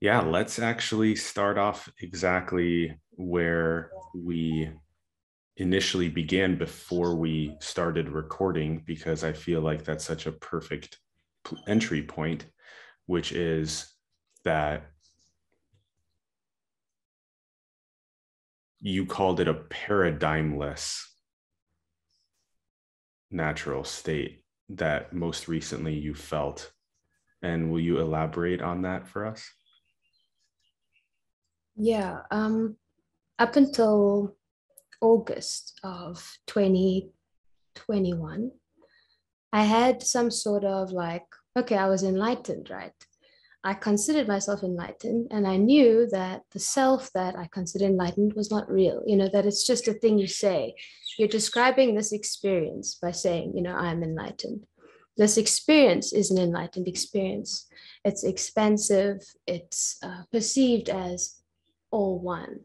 Yeah, let's actually start off exactly where we initially began before we started recording, because I feel like that's such a perfect entry point, which is that you called it a paradigmless natural state that most recently you felt. And will you elaborate on that for us? Yeah, um, up until August of 2021, I had some sort of like, okay, I was enlightened, right? I considered myself enlightened, and I knew that the self that I considered enlightened was not real, you know, that it's just a thing you say. You're describing this experience by saying, you know, I'm enlightened. This experience is an enlightened experience. It's expansive, it's uh, perceived as all one,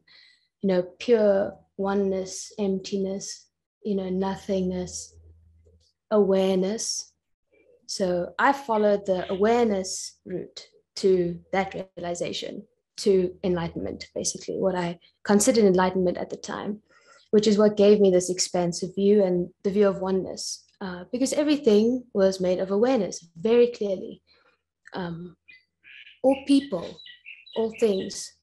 you know, pure oneness, emptiness, you know, nothingness, awareness. So I followed the awareness route to that realization, to enlightenment, basically, what I considered enlightenment at the time, which is what gave me this expansive view and the view of oneness, uh, because everything was made of awareness very clearly. Um, all people, all things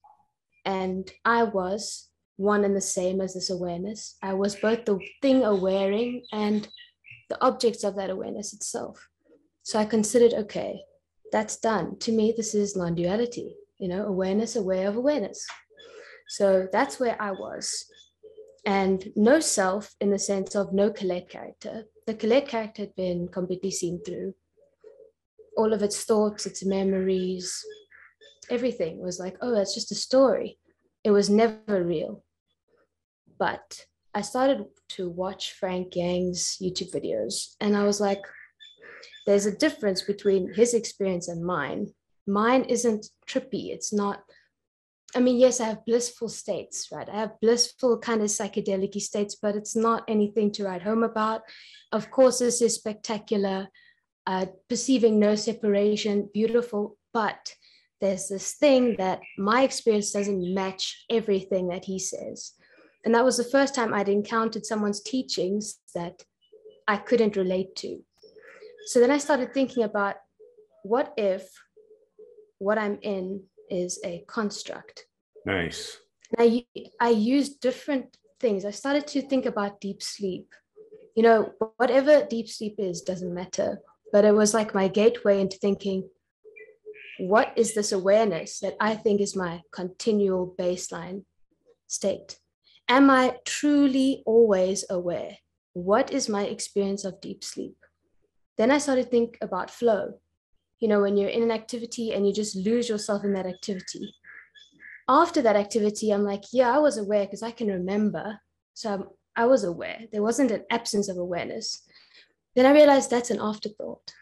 and I was one and the same as this awareness. I was both the thing awareing and the objects of that awareness itself. So I considered, okay, that's done. To me, this is non duality, you know, awareness, aware of awareness. So that's where I was. And no self in the sense of no Colette character. The Colette character had been completely seen through. All of its thoughts, its memories, everything was like, oh, that's just a story. It was never real. But I started to watch Frank Yang's YouTube videos, and I was like, there's a difference between his experience and mine. Mine isn't trippy. It's not, I mean, yes, I have blissful states, right? I have blissful kind of psychedelic states, but it's not anything to write home about. Of course, this is spectacular, uh, perceiving no separation, beautiful, but there's this thing that my experience doesn't match everything that he says. And that was the first time I'd encountered someone's teachings that I couldn't relate to. So then I started thinking about what if what I'm in is a construct? Nice. And I, I used different things. I started to think about deep sleep. You know, whatever deep sleep is doesn't matter. But it was like my gateway into thinking, what is this awareness that I think is my continual baseline state? Am I truly always aware? What is my experience of deep sleep? Then I started to think about flow. You know, when you're in an activity and you just lose yourself in that activity. After that activity, I'm like, yeah, I was aware because I can remember. So I'm, I was aware. There wasn't an absence of awareness. Then I realized that's an afterthought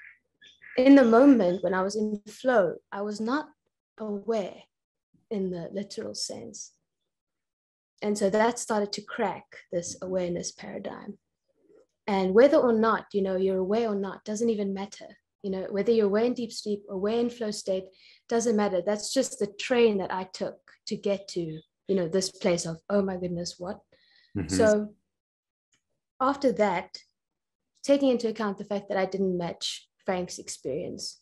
in the moment when I was in flow, I was not aware in the literal sense. And so that started to crack this awareness paradigm. And whether or not, you know, you're aware or not doesn't even matter. You know, whether you're aware in deep sleep, aware in flow state, doesn't matter. That's just the train that I took to get to, you know, this place of, oh my goodness, what? Mm-hmm. So after that, taking into account the fact that I didn't match Frank's experience.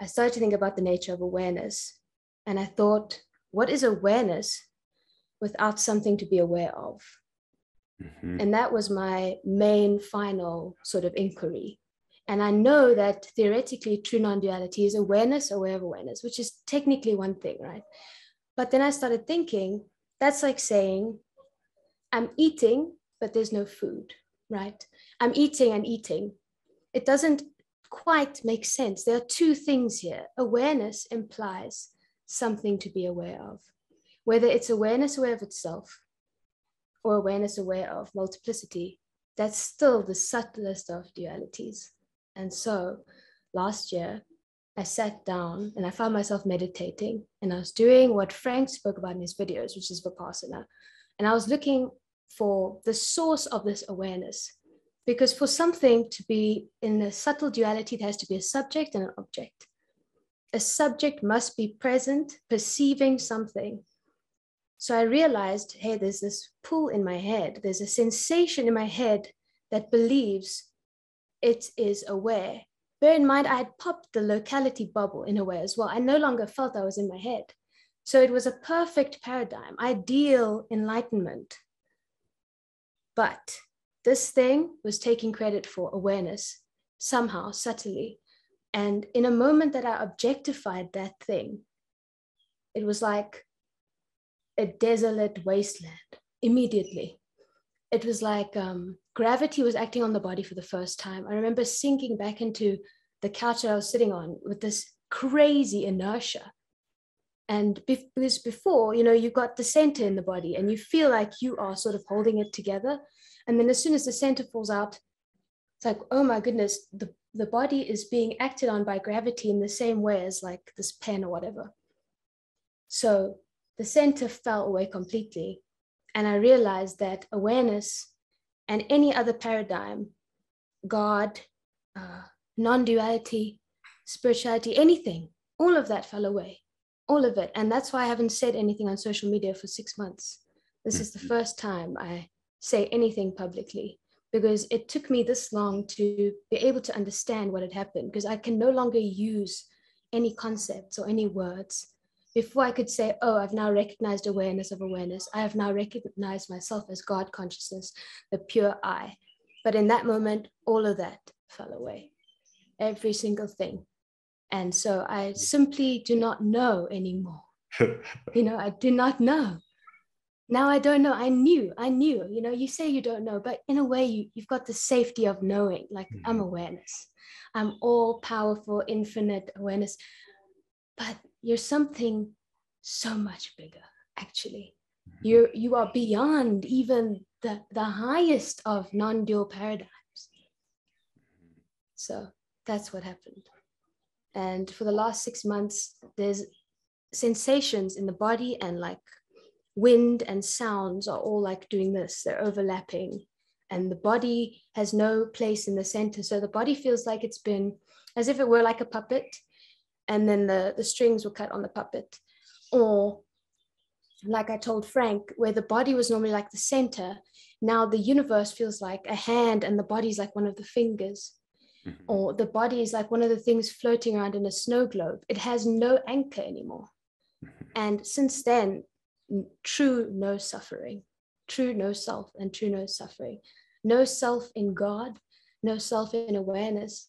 I started to think about the nature of awareness. And I thought, what is awareness without something to be aware of? Mm-hmm. And that was my main final sort of inquiry. And I know that theoretically, true non duality is awareness, aware of awareness, which is technically one thing, right? But then I started thinking that's like saying, I'm eating, but there's no food, right? I'm eating and eating, it doesn't quite make sense. There are two things here. Awareness implies something to be aware of, whether it's awareness aware of itself or awareness aware of multiplicity. That's still the subtlest of dualities. And so last year, I sat down and I found myself meditating and I was doing what Frank spoke about in his videos, which is Vipassana. And I was looking for the source of this awareness because for something to be in a subtle duality, there has to be a subject and an object. a subject must be present, perceiving something. So I realized, hey, there's this pull in my head. There's a sensation in my head that believes it is aware. Bear in mind, I had popped the locality bubble in a way as well. I no longer felt I was in my head. So it was a perfect paradigm, ideal enlightenment. But this thing was taking credit for awareness somehow, subtly. And in a moment that I objectified that thing, it was like a desolate wasteland immediately. It was like um, gravity was acting on the body for the first time. I remember sinking back into the couch that I was sitting on with this crazy inertia. And because before, you know, you've got the center in the body and you feel like you are sort of holding it together. And then as soon as the center falls out, it's like, oh my goodness, the, the body is being acted on by gravity in the same way as like this pen or whatever. So the center fell away completely. And I realized that awareness and any other paradigm, God, uh, non duality, spirituality, anything, all of that fell away, all of it. And that's why I haven't said anything on social media for six months. This is the mm-hmm. first time I say anything publicly because it took me this long to be able to understand what had happened because I can no longer use any concepts or any words. Before I could say, oh, I've now recognized awareness of awareness, I have now recognized myself as God consciousness, the pure I. But in that moment, all of that fell away, every single thing. And so I simply do not know anymore. you know, I do not know now i don't know i knew i knew you know you say you don't know but in a way you, you've got the safety of knowing like mm-hmm. i'm awareness i'm all powerful infinite awareness but you're something so much bigger actually mm-hmm. you're you are beyond even the the highest of non-dual paradigms so that's what happened and for the last six months there's sensations in the body and like wind and sounds are all like doing this, they're overlapping. And the body has no place in the center. So the body feels like it's been as if it were like a puppet, and then the, the strings were cut on the puppet. Or like I told Frank, where the body was normally like the center, now the universe feels like a hand and the body's like one of the fingers. Mm-hmm. Or the body is like one of the things floating around in a snow globe. It has no anchor anymore. Mm-hmm. And since then, true no suffering, true no self and true no suffering, no self in God, no self in awareness,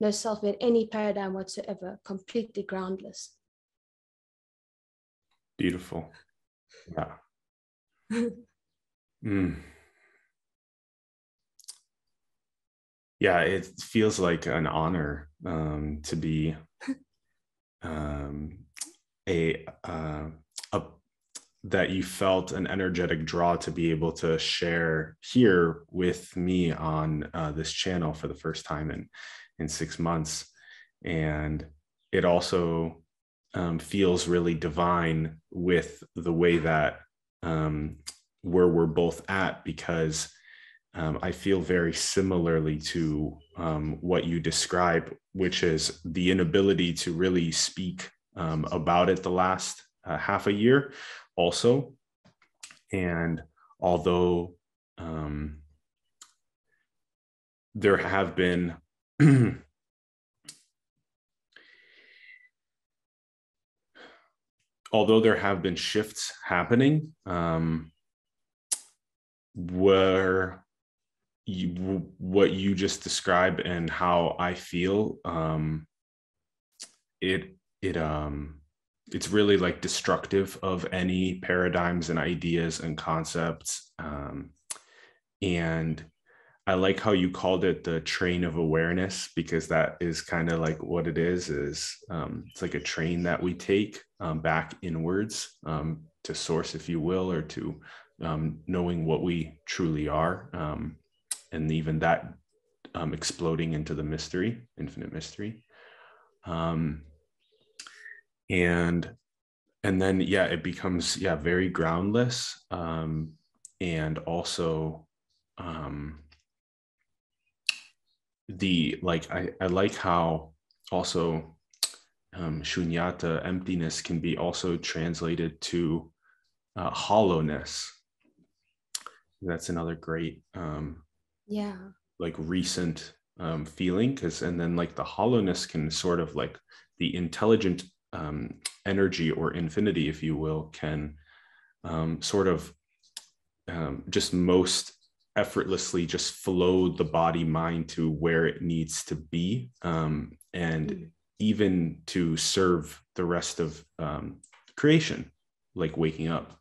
no self in any paradigm whatsoever, completely groundless. Beautiful. Yeah. mm. Yeah, it feels like an honor um, to be um, a uh, a that you felt an energetic draw to be able to share here with me on uh, this channel for the first time in in six months. And it also um, feels really divine with the way that um, where we're both at because um, I feel very similarly to um, what you describe, which is the inability to really speak um, about it the last uh, half a year, also. And although um, there have been although there have been shifts happening um, where you, what you just described and how I feel um, it it um it's really like destructive of any paradigms and ideas and concepts um, and i like how you called it the train of awareness because that is kind of like what it is is um, it's like a train that we take um, back inwards um, to source if you will or to um, knowing what we truly are um, and even that exploding into the mystery infinite mystery. Um, and and then yeah it becomes yeah very groundless um and also um the like i i like how also um, shunyata, emptiness, can be also translated to uh, hollowness. That's another great, um, yeah, like recent um, feeling. Because, and then like the hollowness can sort of like the intelligent um, energy or infinity, if you will, can um, sort of um, just most effortlessly just flow the body mind to where it needs to be um, and mm. even to serve the rest of um, creation like waking up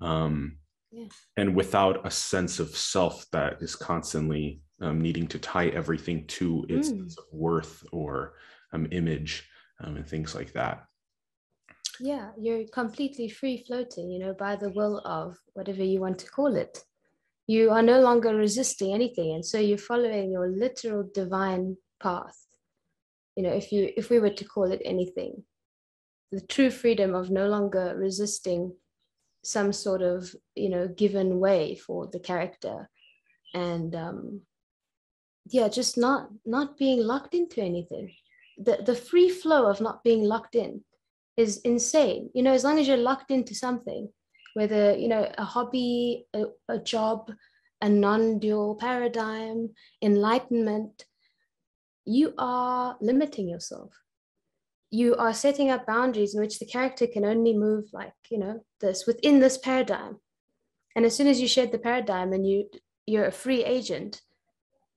um, yeah. and without a sense of self that is constantly um, needing to tie everything to its mm. worth or um, image um, and things like that. Yeah you're completely free floating you know by the will of whatever you want to call it. You are no longer resisting anything and so you're following your literal divine path. You know if you if we were to call it anything the true freedom of no longer resisting some sort of you know given way for the character. And um yeah just not not being locked into anything the the free flow of not being locked in is insane. You know as long as you're locked into something whether you know a hobby a, a job a non-dual paradigm enlightenment you are limiting yourself. You are setting up boundaries in which the character can only move like you know this within this paradigm. And as soon as you shed the paradigm and you you're a free agent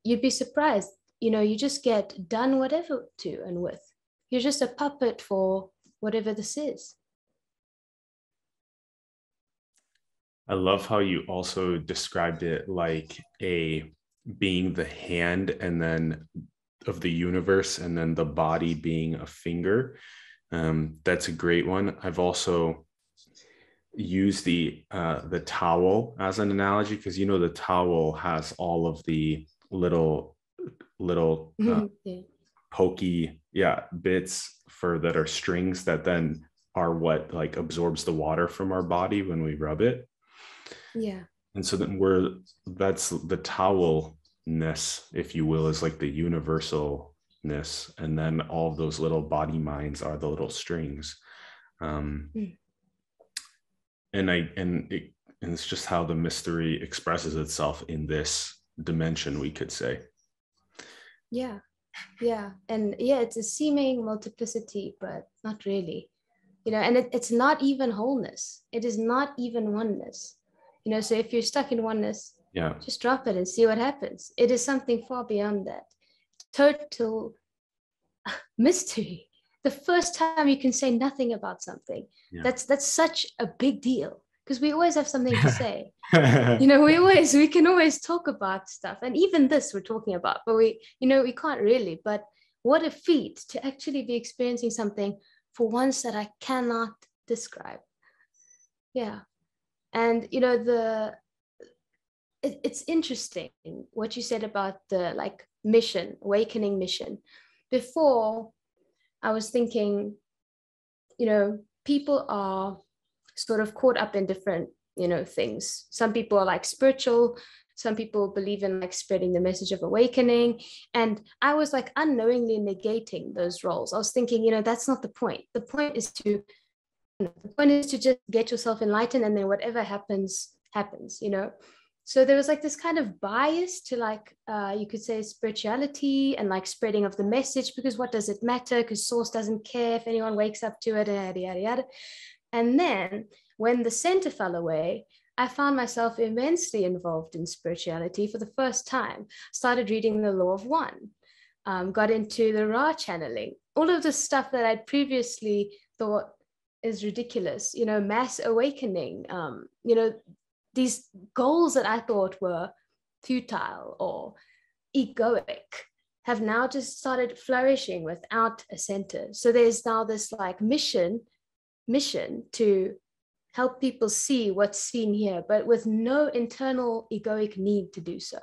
you'd be surprised you know you just get done whatever to and with you're just a puppet for whatever this is I love how you also described it like a being the hand and then of the universe and then the body being a finger. Um, that's a great one. I've also used the uh, the towel as an analogy because you know the towel has all of the little little uh, yeah. pokey yeah bits for that are strings that then are what like absorbs the water from our body when we rub it yeah. And so then we're that's the towelness, if you will, is like the universalness. And then all of those little body minds are the little strings. Um mm. and I and it and it's just how the mystery expresses itself in this dimension, we could say. Yeah. Yeah. And yeah, it's a seeming multiplicity, but not really. You know, and it, it's not even wholeness. It is not even oneness you know so if you're stuck in oneness yeah just drop it and see what happens it is something far beyond that total mystery the first time you can say nothing about something yeah. that's that's such a big deal because we always have something to say. You know we always we can always talk about stuff and even this we're talking about but we you know we can't really but what a feat to actually be experiencing something for once that i cannot describe. Yeah. And you know the it, it's interesting what you said about the like mission awakening mission. Before i was thinking you know people are sort of caught up in different you know things. Some people are like spiritual. Some people believe in like spreading the message of awakening. And i was like unknowingly negating those roles. I was thinking you know that's not the point. The point is to the point is to just get yourself enlightened and then whatever happens happens you know? So there was like this kind of bias to like uh, you could say spirituality and like spreading of the message because what does it matter? Because source doesn't care if anyone wakes up to it yada yada yada and then when the center fell away I found myself immensely involved in spirituality for the first time. Started reading the Law of One, um, got into the Ra channeling, all of the stuff that I'd previously thought is ridiculous you know mass awakening um you know these goals that i thought were futile or egoic have now just started flourishing without a center so there's now this like mission mission to help people see what's seen here but with no internal egoic need to do so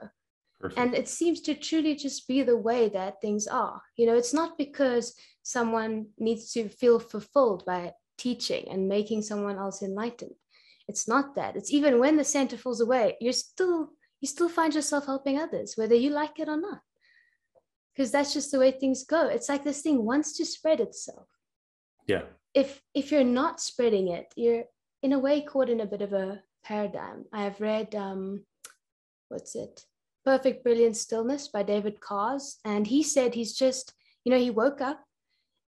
Perfect. and it seems to truly just be the way that things are you know it's not because someone needs to feel fulfilled by teaching and making someone else enlightened. It's not that. It's even when the center falls away, you're still you still find yourself helping others, whether you like it or not. Because that's just the way things go. It's like this thing wants to spread itself. Yeah. If if you're not spreading it, you're in a way caught in a bit of a paradigm. I have read um, what's it? Perfect Brilliant Stillness by David Carse. And he said he's just, you know, he woke up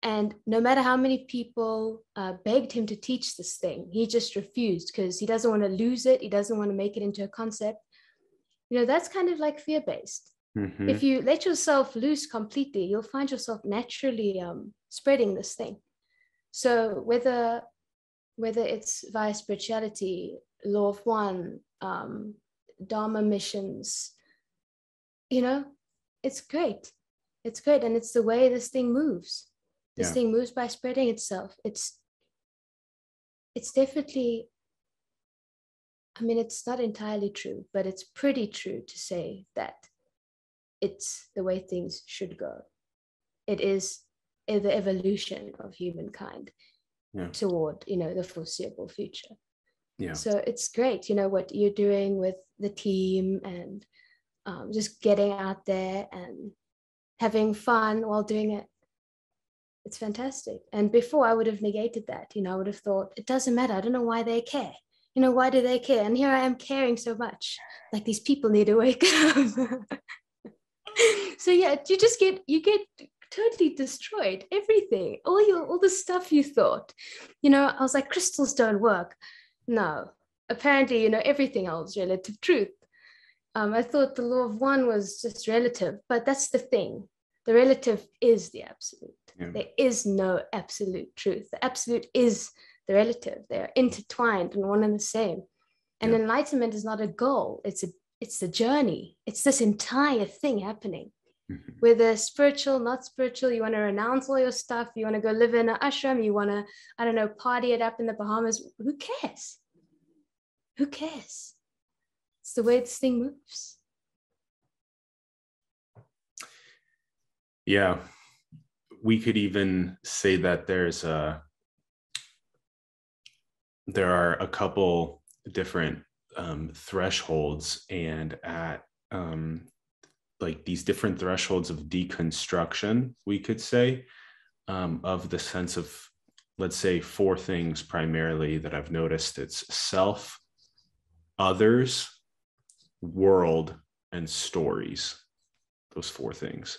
and no matter how many people uh, begged him to teach this thing, he just refused because he doesn't want to lose it. He doesn't want to make it into a concept. You know, that's kind of like fear based. Mm-hmm. If you let yourself loose completely, you'll find yourself naturally um, spreading this thing. So whether whether it's via spirituality, law of one, um, Dharma missions, you know, it's great. It's great. And it's the way this thing moves. This yeah. thing moves by spreading itself. It's it's definitely I mean, it's not entirely true, but it's pretty true to say that it's the way things should go. It is the evolution of humankind yeah. toward, you know, the foreseeable future. Yeah. So it's great, you know, what you're doing with the team and um, just getting out there and having fun while doing it. It's fantastic. And before I would have negated that, you know, I would have thought, it doesn't matter. I don't know why they care. You know, why do they care? And here I am caring so much. Like these people need to wake up. so yeah, you just get you get totally destroyed everything all your all the stuff you thought you know i was like crystals don't work no apparently you know everything else relative truth um, I thought the law of one was just relative, but that's the thing. The relative is the absolute. Yeah. There is no absolute truth. The absolute is the relative. They're intertwined and one and the same. And yeah. enlightenment is not a goal. It's a it's the journey. It's this entire thing happening. Mm-hmm. Whether spiritual, not spiritual, you want to renounce all your stuff, you want to go live in an ashram, you want to, I don't know, party it up in the Bahamas. Who cares? Who cares? It's the way this thing moves. Yeah. We could even say that there's a there are a couple different um, thresholds and at um, like these different thresholds of deconstruction we could say um, of the sense of let's say four things primarily that i've noticed it's self others world, and stories. Those four things.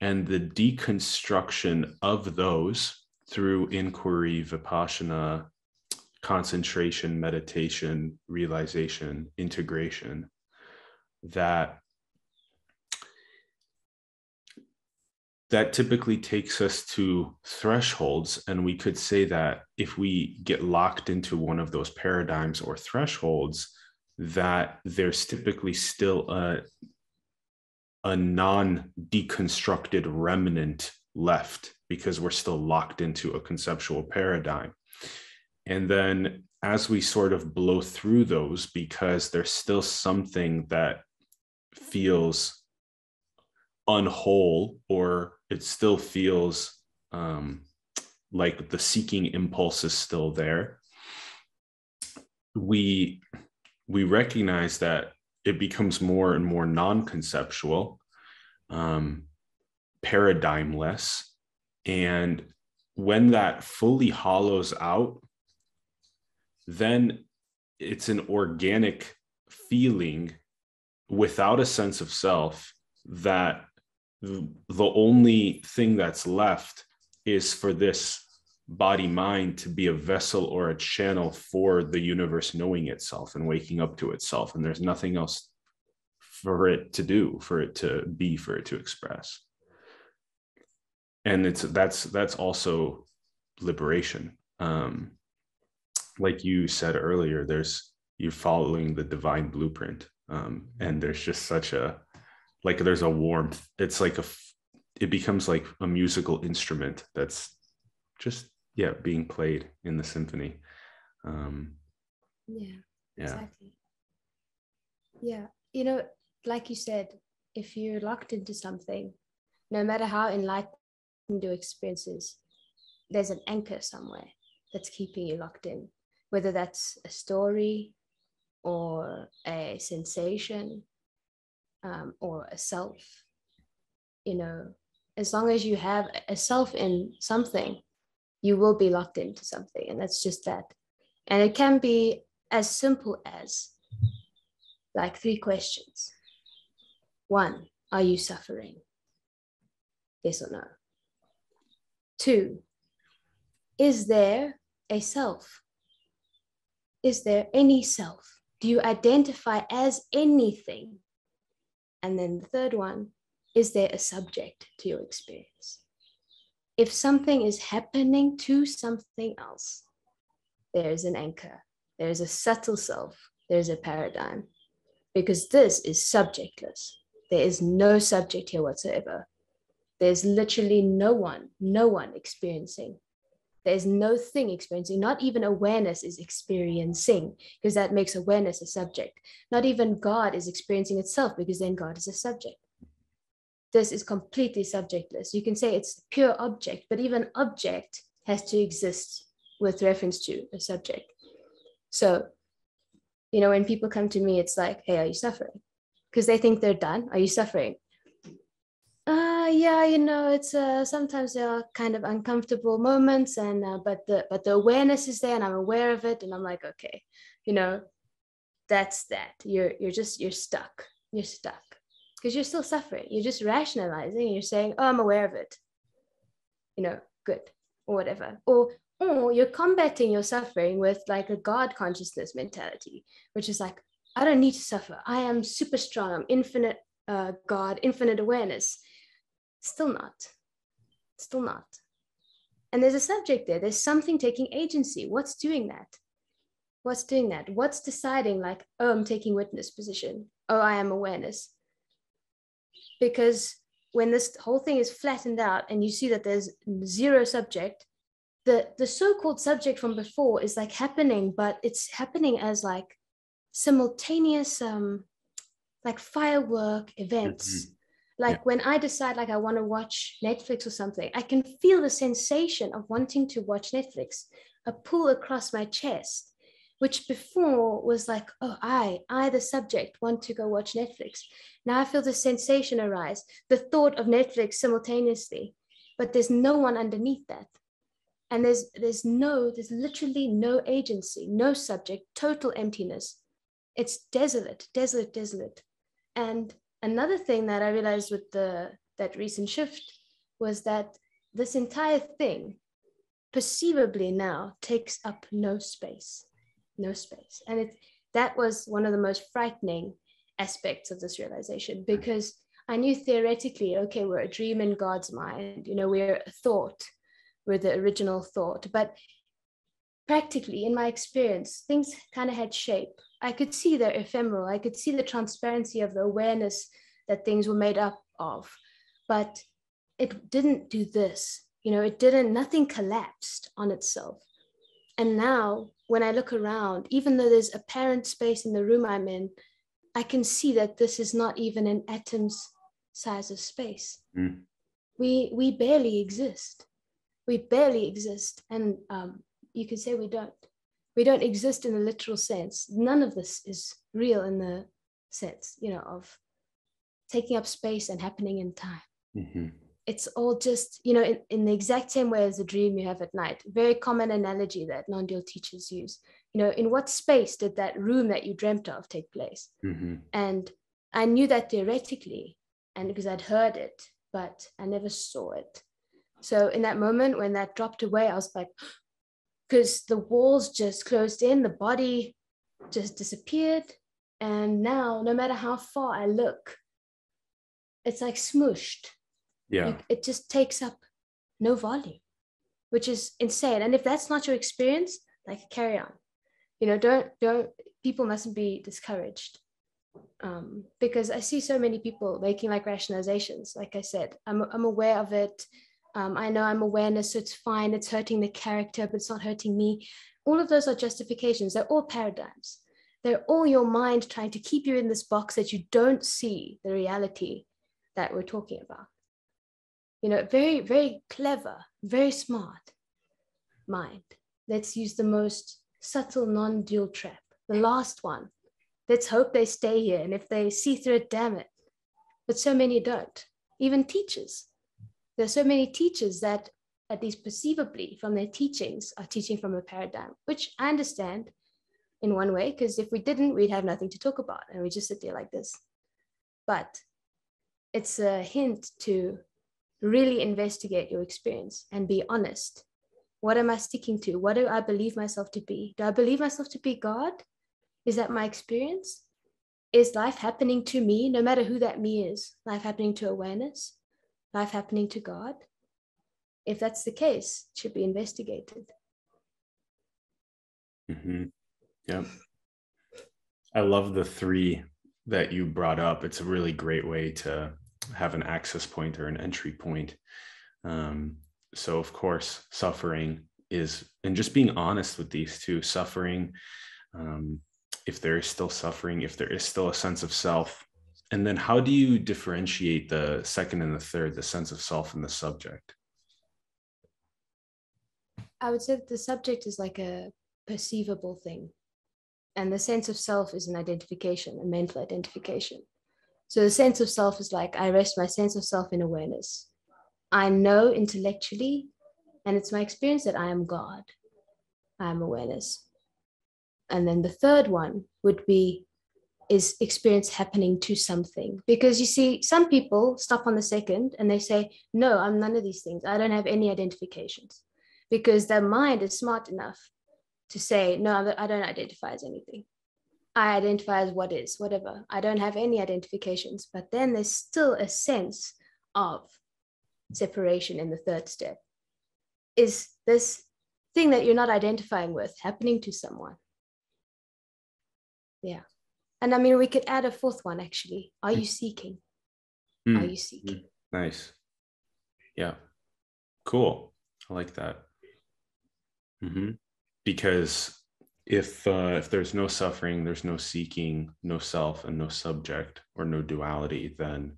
And the deconstruction of those through inquiry, vipassana, concentration, meditation, realization, integration, that that typically takes us to thresholds and we could say that if we get locked into one of those paradigms or thresholds that there's typically still a, a non deconstructed remnant left because we're still locked into a conceptual paradigm. And then as we sort of blow through those, because there's still something that feels unwhole or it still feels um, like the seeking impulse is still there, we we recognize that it becomes more and more non-conceptual um, paradigmless and when that fully hollows out then it's an organic feeling without a sense of self that the only thing that's left is for this body mind to be a vessel or a channel for the universe knowing itself and waking up to itself. And there's nothing else for it to do for it to be for it to express. And it's that's that's also liberation. Um like you said earlier there's you're following the divine blueprint. Um and there's just such a like there's a warmth. It's like a it becomes like a musical instrument that's just yeah being played in the symphony. Um yeah yeah. exactly. Yeah you know like you said if you're locked into something no matter how enlightened your experience is there's an anchor somewhere that's keeping you locked in whether that's a story or a sensation um, or a self you know as long as you have a self in something you will be locked into something. And that's just that. And it can be as simple as like three questions. One, are you suffering? Yes or no? Two, is there a self? Is there any self? Do you identify as anything? And then the third one, is there a subject to your experience? If something is happening to something else, there's an anchor, there's a subtle self, there's a paradigm, because this is subjectless. There is no subject here whatsoever. There's literally no one, no one experiencing. There's no thing experiencing, not even awareness is experiencing, because that makes awareness a subject. Not even God is experiencing itself, because then God is a subject. This is completely subjectless. You can say it's pure object, but even object has to exist with reference to a subject. So, you know, when people come to me, it's like, hey, are you suffering? Because they think they're done. Are you suffering? Yeah, you know, it's uh, sometimes there are kind of uncomfortable moments, and uh, but the but the awareness is there, and I'm aware of it, and I'm like, okay, you know, that's that. You're you're just you're stuck. You're stuck because you're still suffering. You're just rationalizing. You're saying, oh, I'm aware of it. You know, good or whatever. Or or you're combating your suffering with like a God consciousness mentality, which is like, I don't need to suffer. I am super strong. I'm infinite uh, God, infinite awareness. Still not. Still not. And there's a subject there. There's something taking agency. What's doing that? What's doing that? What's deciding, like, oh, I'm taking witness position. Oh, I am awareness. Because when this whole thing is flattened out and you see that there's zero subject, the the so-called subject from before is like happening but it's happening as like simultaneous um like firework events mm-hmm. Like yeah. when i decide like i want to watch netflix or something i can feel the sensation of wanting to watch netflix a pull across my chest which before was like oh i i the subject want to go watch netflix. Now i feel the sensation arise the thought of netflix simultaneously but there's no one underneath that. And there's there's no there's literally no agency no subject total emptiness. It's desolate desolate desolate. And another thing that i realized with the that recent shift was that this entire thing perceivably now takes up no space no space and it that was one of the most frightening aspects of this realization hmm. because i knew theoretically okay we're a dream in god's mind you know we're a thought were the original thought. But practically, in my experience, things kind of had shape. I could see the ephemeral, I could see the transparency of the awareness that things were made up of. But it didn't do this. You know, it didn't, nothing collapsed on itself. And now, when I look around, even though there's apparent space in the room I'm in, I can see that this is not even an atom's size of space. Mm. We, we barely exist we barely exist and um, you could say we don't we don't exist in a literal sense. None of this is real in the sense you know of taking up space and happening in time. Mm-hmm. it's all just you know in, in the exact same way as the dream you have at night. Very common analogy that non-dual teachers use. You know in what space did that room that you dreamt of take place? Mm-hmm. and i knew that theoretically and because i'd heard it but i never saw it. So in that moment when that dropped away, I was like, because the walls just closed in, the body just disappeared. And now, no matter how far I look, it's like smooshed. Yeah. It, it just takes up no volume, which is insane. And if that's not your experience, like carry on. You know, don't, don't, people mustn't be discouraged. Um, because I see so many people making like rationalizations. Like I said, I'm, I'm aware of it. Um, I know I'm awareness, so it's fine. It's hurting the character, but it's not hurting me. All of those are justifications. They're all paradigms. They're all your mind trying to keep you in this box that you don't see the reality that we're talking about. You know, very, very clever, very smart mind. Let's use the most subtle non dual trap, the last one. Let's hope they stay here. And if they see through it, damn it. But so many don't, even teachers there's so many teachers that at least perceivably from their teachings, are teaching from a paradigm, which I understand in one way, because if we didn't, we'd have nothing to talk about and we just sit there like this. But it's a hint to really investigate your experience and be honest. What am I sticking to? What do I believe myself to be? Do I believe myself to be God? Is that my experience? Is life happening to me, no matter who that me is? Life happening to awareness? Life happening to God? If that's the case, should be investigated. Mm-hmm. Yeah. I love the three that you brought up. It's a really great way to have an access point or an entry point. Um, so, of course, suffering is, and just being honest with these two suffering, um, if there is still suffering, if there is still a sense of self. And then, how do you differentiate the second and the third, the sense of self and the subject? I would say that the subject is like a perceivable thing and the sense of self is an identification, a mental identification. So the sense of self is like I rest my sense of self in awareness. I know intellectually, and it's my experience that I am God. I am awareness. And then the third one would be is experience happening to something. Because you see, some people stop on the second and they say, No, I'm none of these things. I don't have any identifications. Because their mind is smart enough to say, no, I don't identify as anything. I identify as what is, whatever. I don't have any identifications. But then there's still a sense of separation in the third step. Is this thing that you're not identifying with happening to someone? Yeah. And I mean, we could add a fourth one actually. Are you seeking? Mm. Are you seeking? Nice. Yeah. Cool. I like that. Mm-hmm because if uh, if there's no suffering there's no seeking no self and no subject or no duality then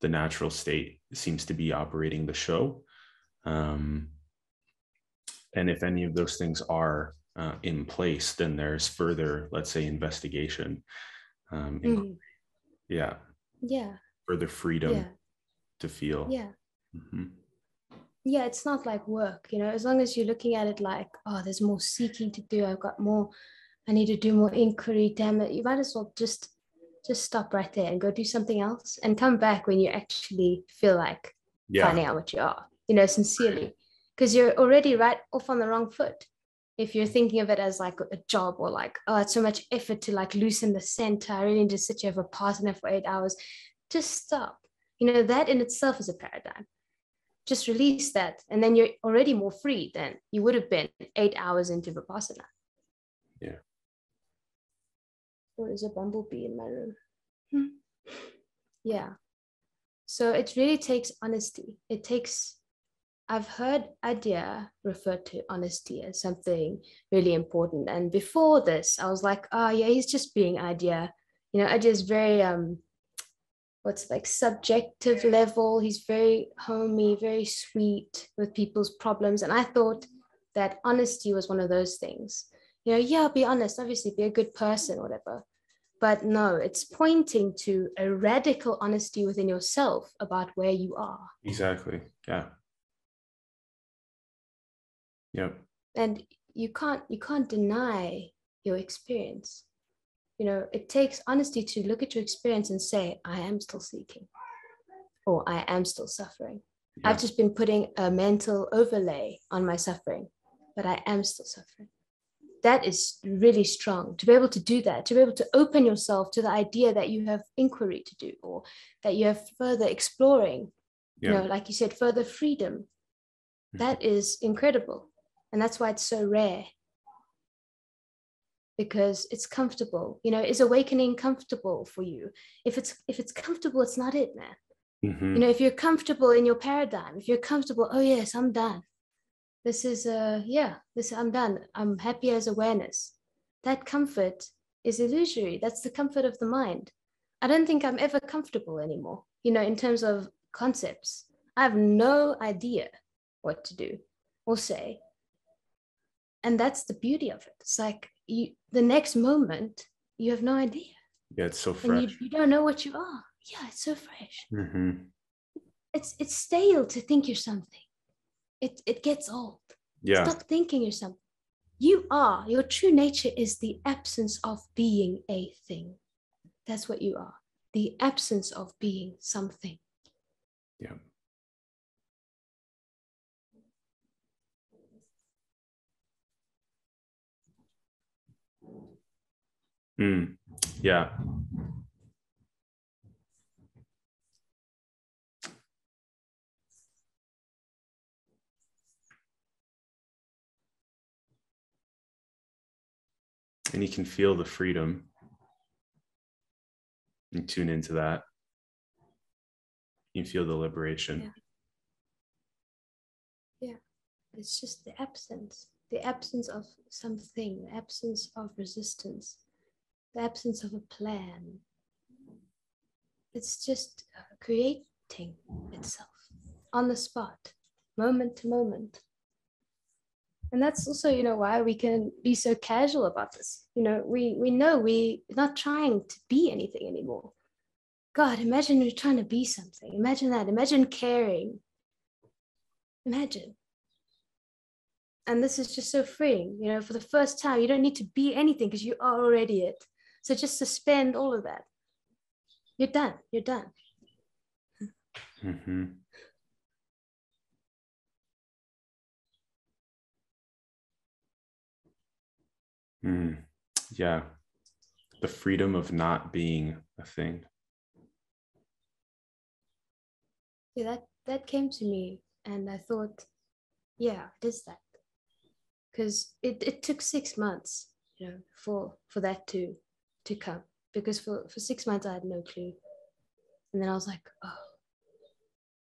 the natural state seems to be operating the show um, and if any of those things are uh, in place then there's further let's say investigation um, mm. yeah. Yeah. Further freedom yeah. to feel. Yeah. Mm-hmm. Yeah it's not like work you know as long as you're looking at it like oh there's more seeking to do i've got more i need to do more inquiry damn it you might as well just just stop right there and go do something else and come back when you actually feel like yeah. finding out what you are you know sincerely. Because you're already right off on the wrong foot if you're thinking of it as like a job or like oh it's so much effort to like loosen the center i really need to sit here for a partner for eight hours just stop. You know that in itself is a paradigm. Just release that and then you're already more free than you would have been eight hours into vipassana. Yeah. There is a bumblebee in my room? Hmm. yeah. So it really takes honesty. It takes i've heard Adya refer to honesty as something really important and before this i was like oh yeah he's just being Adya. you know Adya is very um what's like subjective level. He's very homey, very sweet with people's problems. And I thought that honesty was one of those things. You know, yeah, be honest, obviously, be a good person, whatever. But no, it's pointing to a radical honesty within yourself about where you are. Exactly. Yeah. Yep. And you can't you can't deny your experience you know it takes honesty to look at your experience and say i am still seeking or i am still suffering yeah. i've just been putting a mental overlay on my suffering but i am still suffering that is really strong to be able to do that to be able to open yourself to the idea that you have inquiry to do or that you have further exploring yeah. you know like you said further freedom mm-hmm. that is incredible and that's why it's so rare. Because it's comfortable you know is awakening comfortable for you? If it's if it's comfortable it's not it man. Mm-hmm. you know if you're comfortable in your paradigm if you're comfortable oh yes i'm done. This is uh yeah this i'm done. I'm happy as awareness. That comfort is illusory. That's the comfort of the mind. I don't think i'm ever comfortable anymore you know in terms of concepts. I have no idea what to do or say and that's the beauty of it it's like you the next moment you have no idea yeah it's so fresh you, you, don't know what you are yeah it's so fresh mm-hmm. it's it's stale to think you're something it, it gets old. Yeah. Stop thinking you're something. You are, your true nature is the absence of being a thing. That's what you are the absence of being something. Yeah. Mm, yeah. And you can feel the freedom and tune into that. You feel the liberation. Yeah. yeah. It's just the absence, the absence of something, absence of resistance, the absence of a plan. It's just creating itself on the spot, moment to moment. And that's also, you know, why we can be so casual about this. You know, we we know we're not trying to be anything anymore. God, imagine you're trying to be something. Imagine that. Imagine caring. Imagine. And this is just so freeing. You know, for the first time, you don't need to be anything because you are already it. So just suspend all of that. You're done. You're done. Mm-hmm. Mm, yeah. The freedom of not being a thing. Yeah, that, that came to me and I thought, yeah, it is that. Because it, it took six months, you know, for for that to to come. Because for, for six months I had no clue. And then I was like, oh,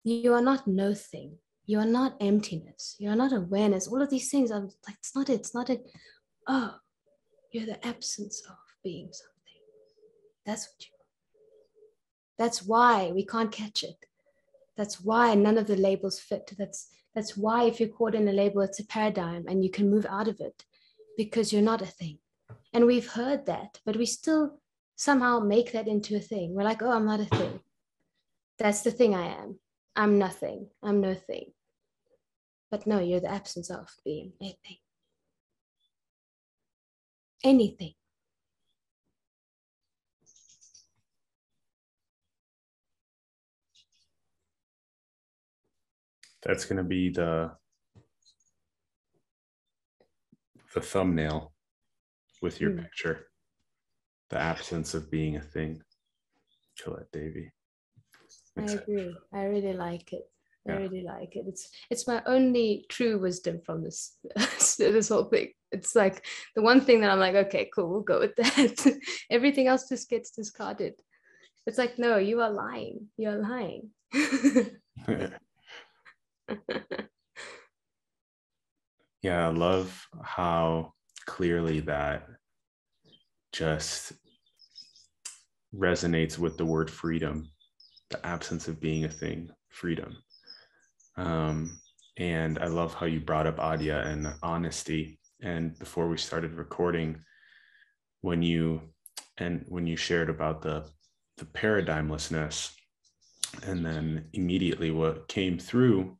you are not no thing. You are not emptiness. You are not awareness. All of these things, I'm like, it's not it. It's not it. Oh, you're the absence of being something. That's what you are. That's why we can't catch it. That's why none of the labels fit. That's that's why if you're caught in a label, it's a paradigm and you can move out of it because you're not a thing. And we've heard that, but we still somehow make that into a thing. We're like, oh, I'm not a thing. That's the thing I am. I'm nothing. I'm no thing. But no, you're the absence of being a thing anything. That's going to be the the thumbnail with your mm. picture. The absence of being a thing. Colette Davy. I agree. I really like it. I yeah. really like it. It's it's my only true wisdom from this this whole thing. It's like the one thing that I'm like, okay, cool, we'll go with that. Everything else just gets discarded. It's like, no, you are lying. You are lying. yeah, I love how clearly that just resonates with the word freedom, the absence of being a thing, freedom. Um, and I love how you brought up Adya and honesty. And before we started recording, when you and when you shared about the the paradigmlessness, and then immediately what came through,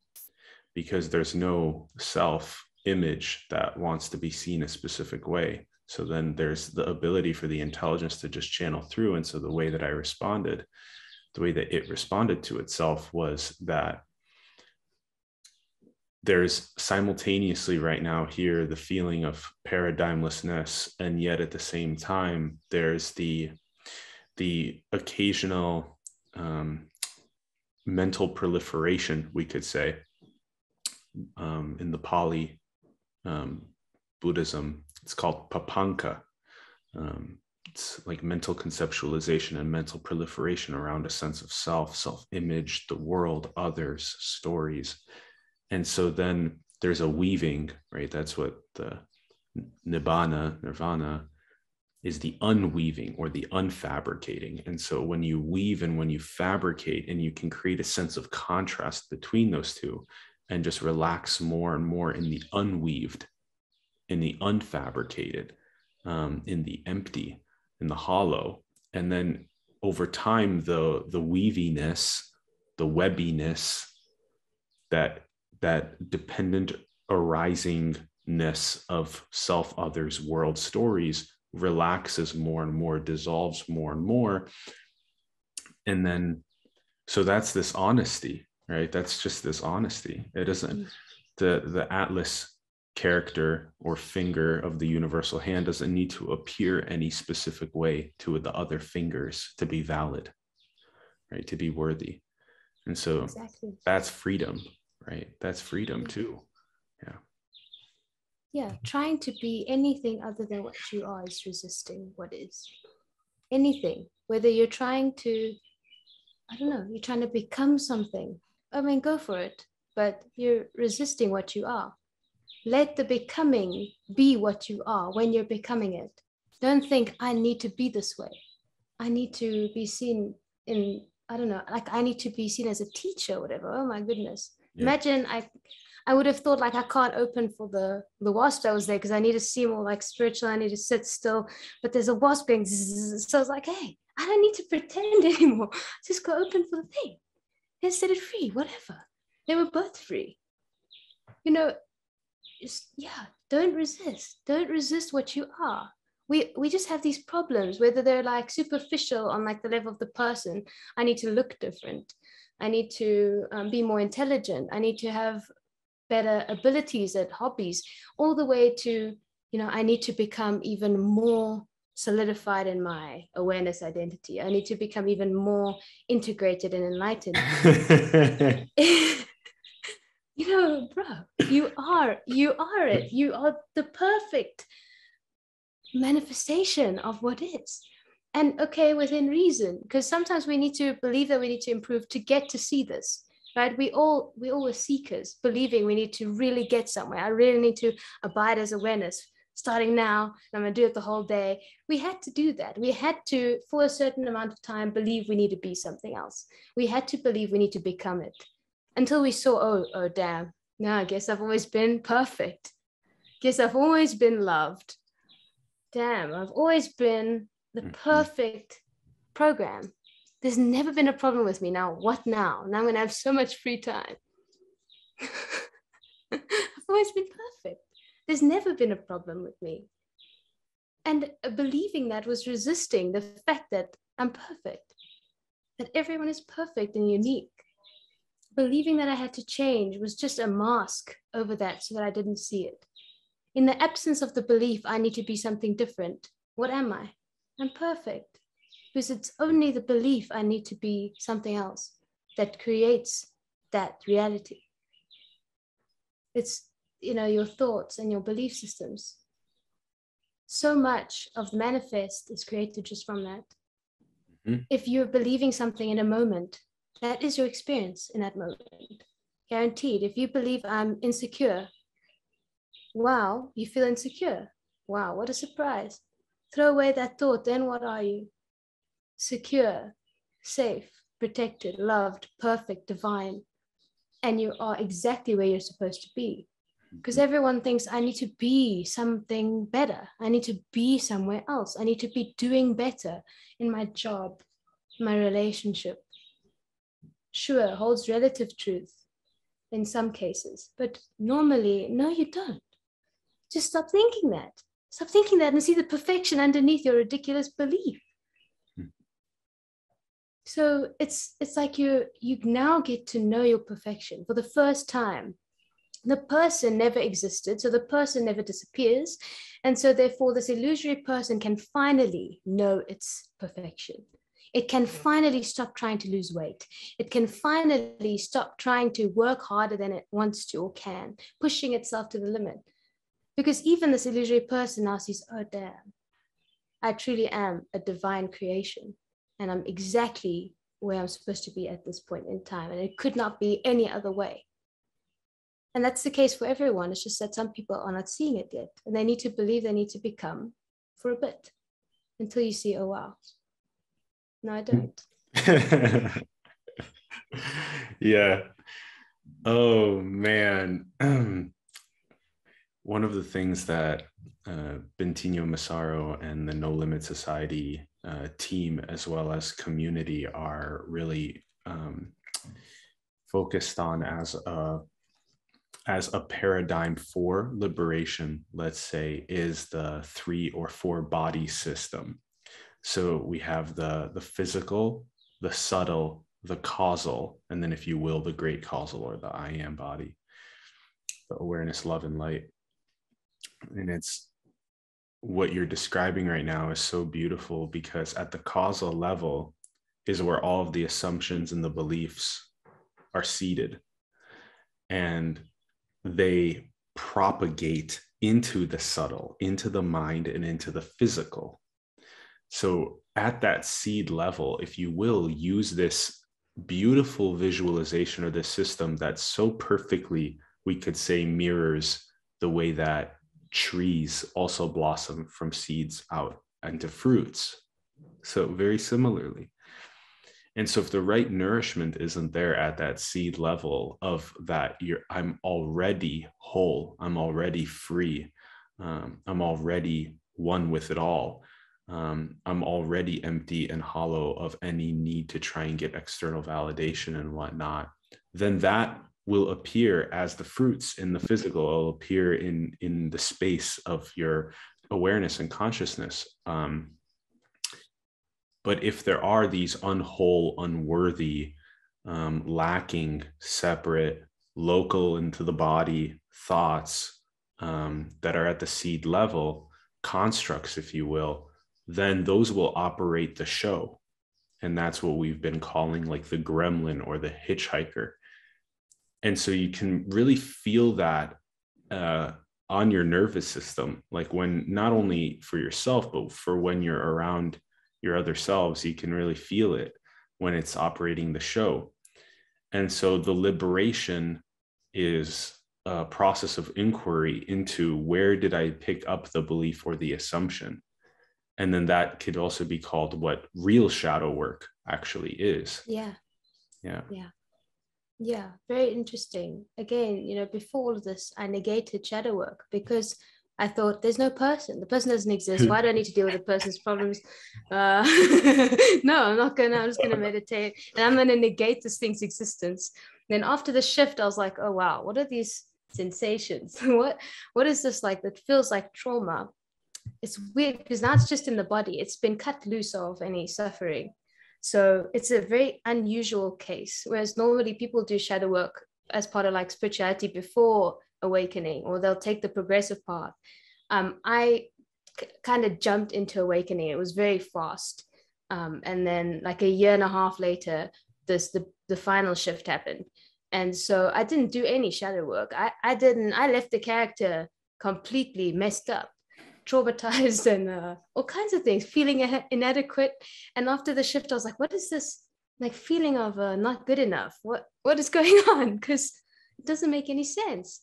because there's no self image that wants to be seen a specific way. So then there's the ability for the intelligence to just channel through. And so the way that I responded, the way that it responded to itself was that there's simultaneously right now here the feeling of paradigmlessness and yet at the same time there's the the occasional um, mental proliferation we could say um, in the pali um, buddhism. It's called papanca. Um, it's like mental conceptualization and mental proliferation around a sense of self self image the world others stories. And so then there's a weaving right? That's what the nibbana nirvana is the unweaving or the unfabricating. And so when you weave and when you fabricate and you can create a sense of contrast between those two and just relax more and more in the unweaved in the unfabricated um, in the empty in the hollow. And then over time the the weaviness the webbiness that that dependent arisingness of self others world stories relaxes more and more dissolves more and more. And then so that's this honesty right? That's just this honesty. It isn't mm. the the atlas character or finger of the universal hand doesn't need to appear any specific way to the other fingers to be valid right? To be worthy. And so exactly. that's freedom right? That's freedom too. Yeah. Yeah trying to be anything other than what you are is resisting what is. Anything whether you're trying to i don't know you're trying to become something i mean go for it but you're resisting what you are. Let the becoming be what you are when you're becoming it. Don't think i need to be this way. I need to be seen in i don't know like i need to be seen as a teacher or whatever. Oh my goodness. Yeah. imagine i i would have thought like i can't open for the the wasp that was there because i need to see more like spiritual. I need to sit still but there's a wasp going zzz, so i was like hey i don't need to pretend anymore. Just go open for the thing and set it free whatever. They were both free. You know yeah don't resist. Don't resist what you are. We we just have these problems whether they're like superficial on like the level of the person. I need to look different. I need to um, be more intelligent. I need to have better abilities at hobbies. All the way to you know i need to become even more solidified in my awareness identity i need to become even more integrated and enlightened you know, bro, you are, you are it. You are the perfect manifestation of what is. And okay, within reason, because sometimes we need to believe that we need to improve to get to see this. Right? We all we all were seekers, believing we need to really get somewhere. I really need to abide as awareness starting now i'm going to do it the whole day we had to do that we had to for a certain amount of time believe we need to be something else we had to believe we need to become it until we saw, oh, oh, damn. No, I guess I've always been perfect. Guess I've always been loved. Damn, I've always been the mm-hmm. perfect program. There's never been a problem with me. Now, what now? Now I'm going to have so much free time. I've always been perfect. There's never been a problem with me. And believing that was resisting the fact that I'm perfect, that everyone is perfect and unique believing that I had to change was just a mask over that so that I didn't see it. In the absence of the belief, I need to be something different. What am I? I'm perfect. Because it's only the belief I need to be something else that creates that reality. It's, you know, your thoughts and your belief systems. So much of the manifest is created just from that. Mm-hmm. If you're believing something in a moment, that is your experience in that moment. Guaranteed. If you believe I'm insecure, wow, you feel insecure. Wow, what a surprise. Throw away that thought, then what are you? Secure, safe, protected, loved, perfect, divine. And you are exactly where you're supposed to be. Because everyone thinks I need to be something better. I need to be somewhere else. I need to be doing better in my job, my relationship, sure holds relative truth in some cases, but normally, no, you don't. Just stop thinking that. Stop thinking that and see the perfection underneath your ridiculous belief. Hmm. So it's it's like you you now get to know your perfection for the first time. The person never existed, so the person never disappears, and so therefore this illusory person can finally know its perfection. It can finally stop trying to lose weight. It can finally stop trying to work harder than it wants to or can, pushing itself to the limit. Because even this illusory person now sees, oh, damn, I truly am a divine creation. And I'm exactly where I'm supposed to be at this point in time. And it could not be any other way. And that's the case for everyone. It's just that some people are not seeing it yet. And they need to believe they need to become for a bit until you see, oh, wow, no, I don't. yeah. Oh man. One of the things that uh, Bentinho Massaro and the No Limit Society uh, team, as well as community, are really um, focused on as a as a paradigm for liberation, let's say, is the three or four body system. So we have the, the physical, the subtle, the causal, and then, if you will, the great causal or the I am body, the awareness, love, and light. And it's what you're describing right now is so beautiful because at the causal level is where all of the assumptions and the beliefs are seated. And they propagate into the subtle, into the mind, and into the physical. So, at that seed level, if you will, use this beautiful visualization or this system that so perfectly, we could say, mirrors the way that trees also blossom from seeds out into fruits. So, very similarly, and so if the right nourishment isn't there at that seed level of that you're i'm already whole i'm already free um, i'm already one with it all um, i'm already empty and hollow of any need to try and get external validation and whatnot then that will appear as the fruits in the physical will appear in in the space of your awareness and consciousness um, but if there are these unwhole, unworthy, um, lacking, separate, local into the body thoughts um, that are at the seed level, constructs, if you will, then those will operate the show. And that's what we've been calling like the gremlin or the hitchhiker. And so you can really feel that uh, on your nervous system, like when not only for yourself, but for when you're around your other selves, you can really feel it when it's operating the show. And so the liberation is a process of inquiry into where did I pick up the belief or the assumption? And then that could also be called what real shadow work actually is. Yeah. Yeah. Yeah. Yeah. Very interesting. Again, you know, before all of this, I negated shadow work because I thought there's no person. The person doesn't exist. Why do I need to deal with the person's problems? Uh, no, I'm not gonna. I'm just gonna meditate and I'm gonna negate this thing's existence. Then after the shift, I was like, oh wow, what are these sensations? what what is this like that feels like trauma? It's weird because now it's just in the body. It's been cut loose of any suffering. So it's a very unusual case. Whereas normally people do shadow work as part of like spirituality before awakening or they'll take the progressive path. Um, I k- kind of jumped into awakening. It was very fast. Um, and then like a year and a half later, this the, the final shift happened. And so I didn't do any shadow work. I, I didn't, I left the character completely messed up, traumatized and uh, all kinds of things, feeling inadequate. And after the shift, I was like, what is this like feeling of uh, not good enough? What, what is going on? Because it doesn't make any sense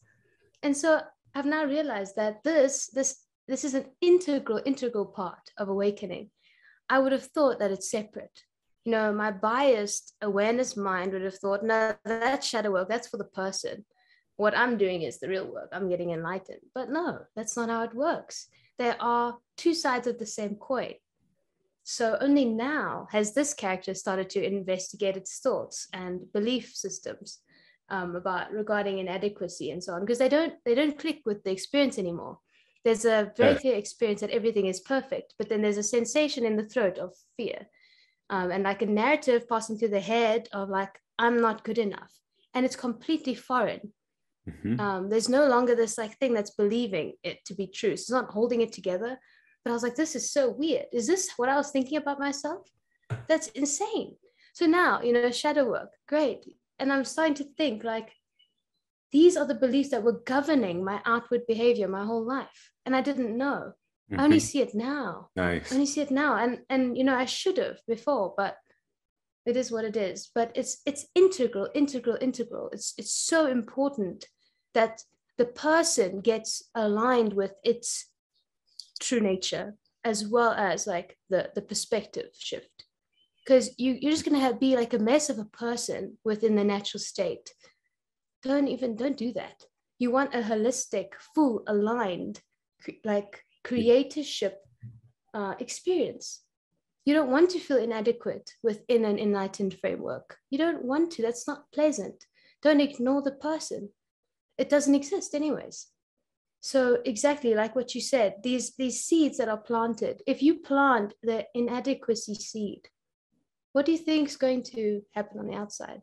and so I've now realized that this this this is an integral integral part of awakening. I would have thought that it's separate. You know, my biased awareness mind would have thought, no, that's shadow work. That's for the person. What I'm doing is the real work. I'm getting enlightened. But no, that's not how it works. There are two sides of the same coin. So only now has this character started to investigate its thoughts and belief systems um, about regarding inadequacy and so on because they don't they don't click with the experience anymore. There's a very clear experience that everything is perfect but then there's a sensation in the throat of fear um, and like a narrative passing through the head of like i'm not good enough and it's completely foreign. Mm-hmm. um, there's no longer this like thing that's believing it to be true. It's not holding it together. But i was like this is so weird. Is this what i was thinking about myself? That's insane. So now you know shadow work. Great and I'm starting to think like these are the beliefs that were governing my outward behavior my whole life. And I didn't know. Mm-hmm. I only mm-hmm. see it now. Nice. I only see it now. And and you know, I should have before, but it is what it is. But it's it's integral, integral, integral. It's it's so important that the person gets aligned with its true nature as well as like the the perspective shift because you, you're just going to have be like a mess of a person within the natural state. Don't even don't do that. You want a holistic full aligned like creatorship uh, experience. You don't want to feel inadequate within an enlightened framework. You don't want to that's not pleasant. Don't ignore the person. It doesn't exist anyways. So exactly like what you said these these seeds that are planted if you plant the inadequacy seed what do you think is going to happen on the outside?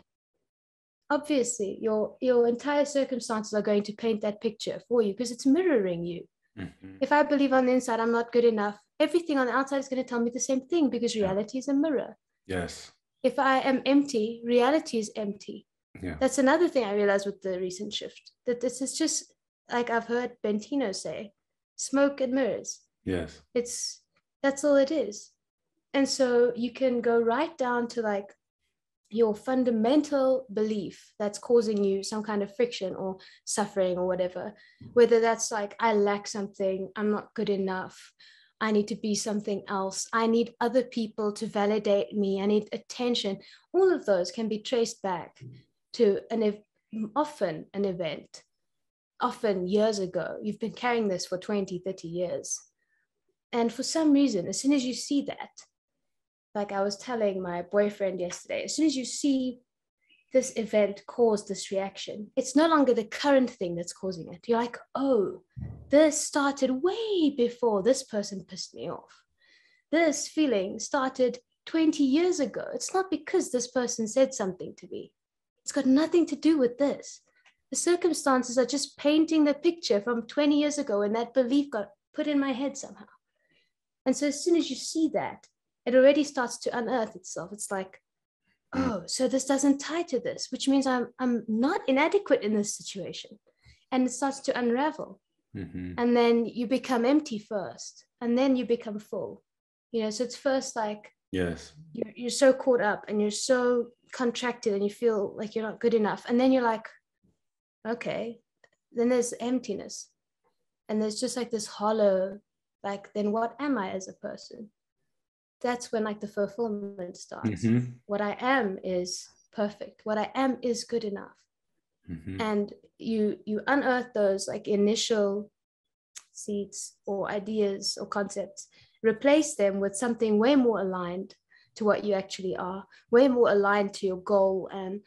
Obviously your your entire circumstances are going to paint that picture for you because it's mirroring you. Mm-hmm. if i believe on the inside i'm not good enough everything on the outside is going to tell me the same thing because reality is a mirror. Yes. If i am empty reality is empty. Yeah. that's another thing i realized with the recent shift that this is just like i've heard Bentinho say smoke and mirrors. Yes. It's that's all it is and so you can go right down to like your fundamental belief that's causing you some kind of friction or suffering or whatever, whether that's like, I lack something, I'm not good enough, I need to be something else, I need other people to validate me, I need attention, all of those can be traced back to an ev- often an event, often years ago. You've been carrying this for 20, 30 years. And for some reason, as soon as you see that, like I was telling my boyfriend yesterday, as soon as you see this event cause this reaction, it's no longer the current thing that's causing it. You're like, oh, this started way before this person pissed me off. This feeling started 20 years ago. It's not because this person said something to me, it's got nothing to do with this. The circumstances are just painting the picture from 20 years ago and that belief got put in my head somehow. And so as soon as you see that, it already starts to unearth itself. It's like, oh, so this doesn't tie to this, which means I'm I'm not inadequate in this situation. And it starts to unravel. Mm-hmm. And then you become empty first, and then you become full. You know, so it's first like yes, you're, you're so caught up and you're so contracted and you feel like you're not good enough. And then you're like, okay, then there's emptiness. And there's just like this hollow, like, then what am I as a person? That's when like the fulfillment starts. Mm-hmm. what i am is perfect. What i am is good enough. Mm-hmm. and you you unearth those like initial seeds or ideas or concepts replace them with something way more aligned to what you actually are way more aligned to your goal and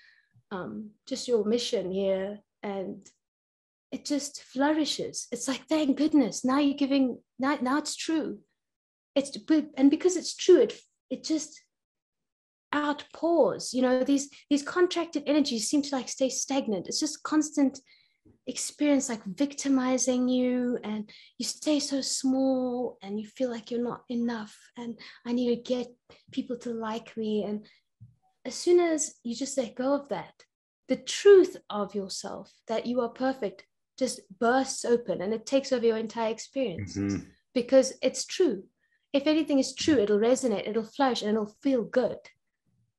um, just your mission here. And it just flourishes. It's like thank goodness now you're giving now, now it's true it's and because it's true it it just outpours you know these these contracted energies seem to like stay stagnant. It's just constant experience like victimizing you and you stay so small and you feel like you're not enough and i need to get people to like me. And as soon as you just let go of that the truth of yourself that you are perfect just bursts open and it takes over your entire experience. Mm-hmm. because it's true if anything is true, it'll resonate, it'll flourish, and it'll feel good.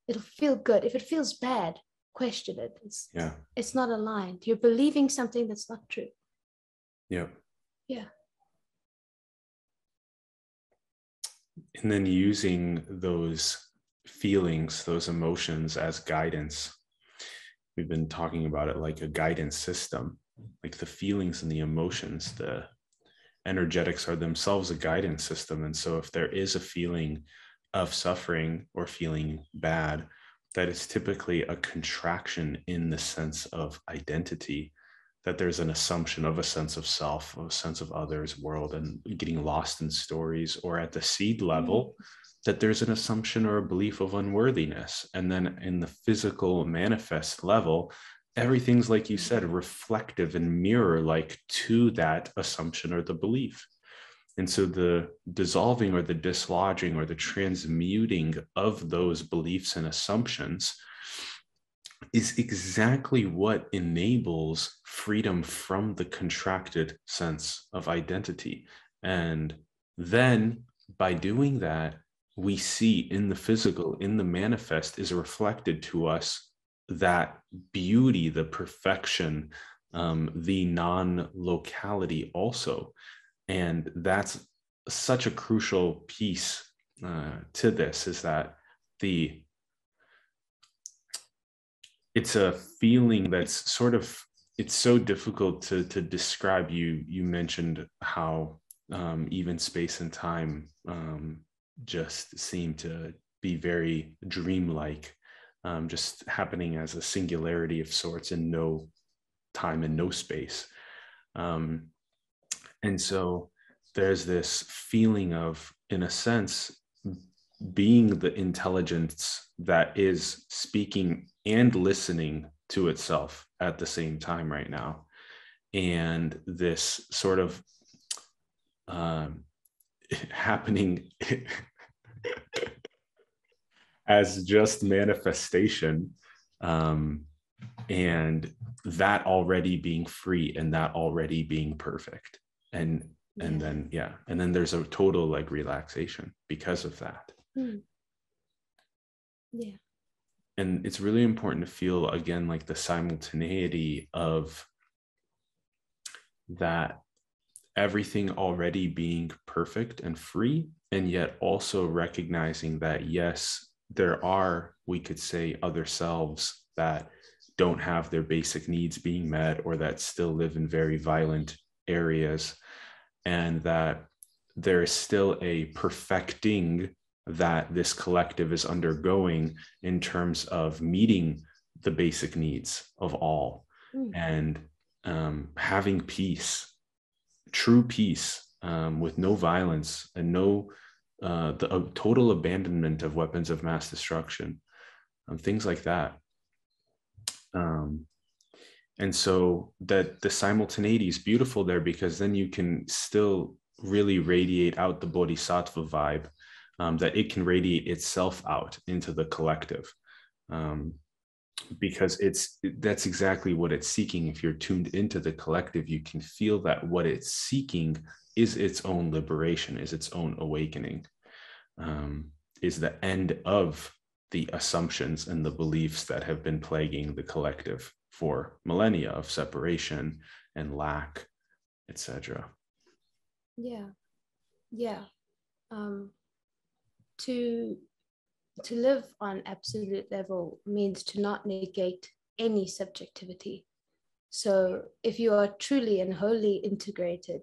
It'll feel good. If it feels bad, question it. It's, yeah. it's not aligned. You're believing something that's not true. Yeah. Yeah. And then using those feelings, those emotions as guidance. We've been talking about it like a guidance system, like the feelings and the emotions, the energetics are themselves a guidance system. And so if there is a feeling of suffering or feeling bad, that is typically a contraction in the sense of identity, that there's an assumption of a sense of self, of a sense of others, world, and getting lost in stories, or at the seed level, mm-hmm. that there's an assumption or a belief of unworthiness. And then in the physical manifest level, everything's like you said reflective and mirror like to that assumption or the belief. And so the dissolving or the dislodging or the transmuting of those beliefs and assumptions is exactly what enables freedom from the contracted sense of identity. And then by doing that we see in the physical in the manifest is reflected to us that beauty, the perfection, um, the non locality also. And that's such a crucial piece uh, to this is that the it's a feeling that's sort of it's so difficult to to describe you you mentioned how um, even space and time um, just seem to be very dreamlike um, just happening as a singularity of sorts in no time and no space. Um, and so there's this feeling of, in a sense, being the intelligence that is speaking and listening to itself at the same time right now. And this sort of um, happening as just manifestation um, and that already being free and that already being perfect and and yeah. then yeah and then there's a total like relaxation because of that hmm. yeah and it's really important to feel again like the simultaneity of that everything already being perfect and free and yet also recognizing that yes there are we could say other selves that don't have their basic needs being met or that still live in very violent areas and that there is still a perfecting that this collective is undergoing in terms of meeting the basic needs of all mm. and um, having peace true peace um, with no violence and no uh, the uh, total abandonment of weapons of mass destruction um, things like that. Um, and so that the simultaneity is beautiful there because then you can still really radiate out the bodhisattva vibe um, that it can radiate itself out into the collective. Um, because it's that's exactly what it's seeking. If you're tuned into the collective you can feel that what it's seeking is its own liberation is its own awakening um, is the end of the assumptions and the beliefs that have been plaguing the collective for millennia of separation and lack etc yeah. Yeah. Um, to to live on absolute level means to not negate any subjectivity. So if you are truly and wholly integrated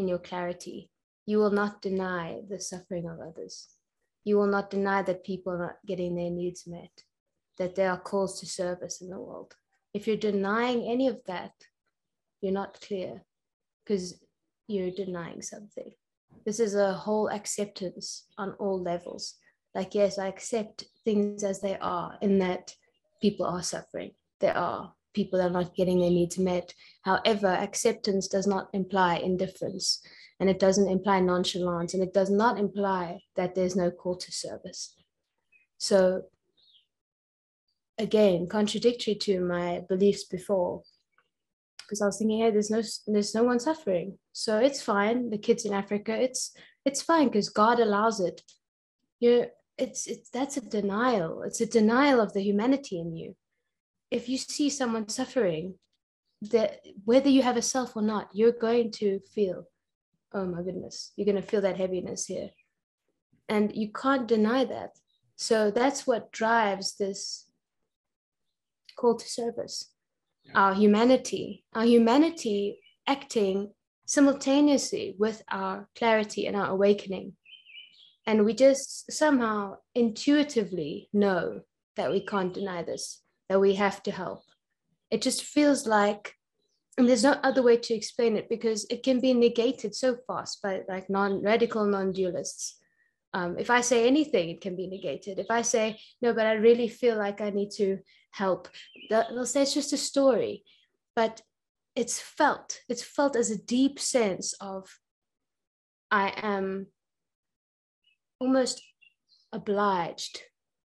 in your clarity you will not deny the suffering of others you will not deny that people are not getting their needs met, that there are calls to service in the world. If you're denying any of that, you're not clear because you're denying something. This is a whole acceptance on all levels. Like, yes, I accept things as they are, in that people are suffering. There are people are not getting their needs met. However, acceptance does not imply indifference and it doesn't imply nonchalance and it does not imply that there's no call to service. So again contradictory to my beliefs before because i was thinking hey there's no there's no one suffering. So it's fine the kids in africa it's it's fine because god allows it. You it's it's that's a denial. It's a denial of the humanity in you if you see someone suffering that whether you have a self or not you're going to feel oh my goodness, you're going to feel that heaviness here. And you can't deny that. So that's what drives this call to service. Yeah. Our humanity, our humanity acting simultaneously with our clarity and our awakening. And we just somehow intuitively know that we can't deny this, that we have to help. It just feels like and there's no other way to explain it because it can be negated so fast by like non-radical non-dualists. Um, if i say anything it can be negated. If i say no but i really feel like i need to help they'll say it's just a story. But it's felt it's felt as a deep sense of i am almost obliged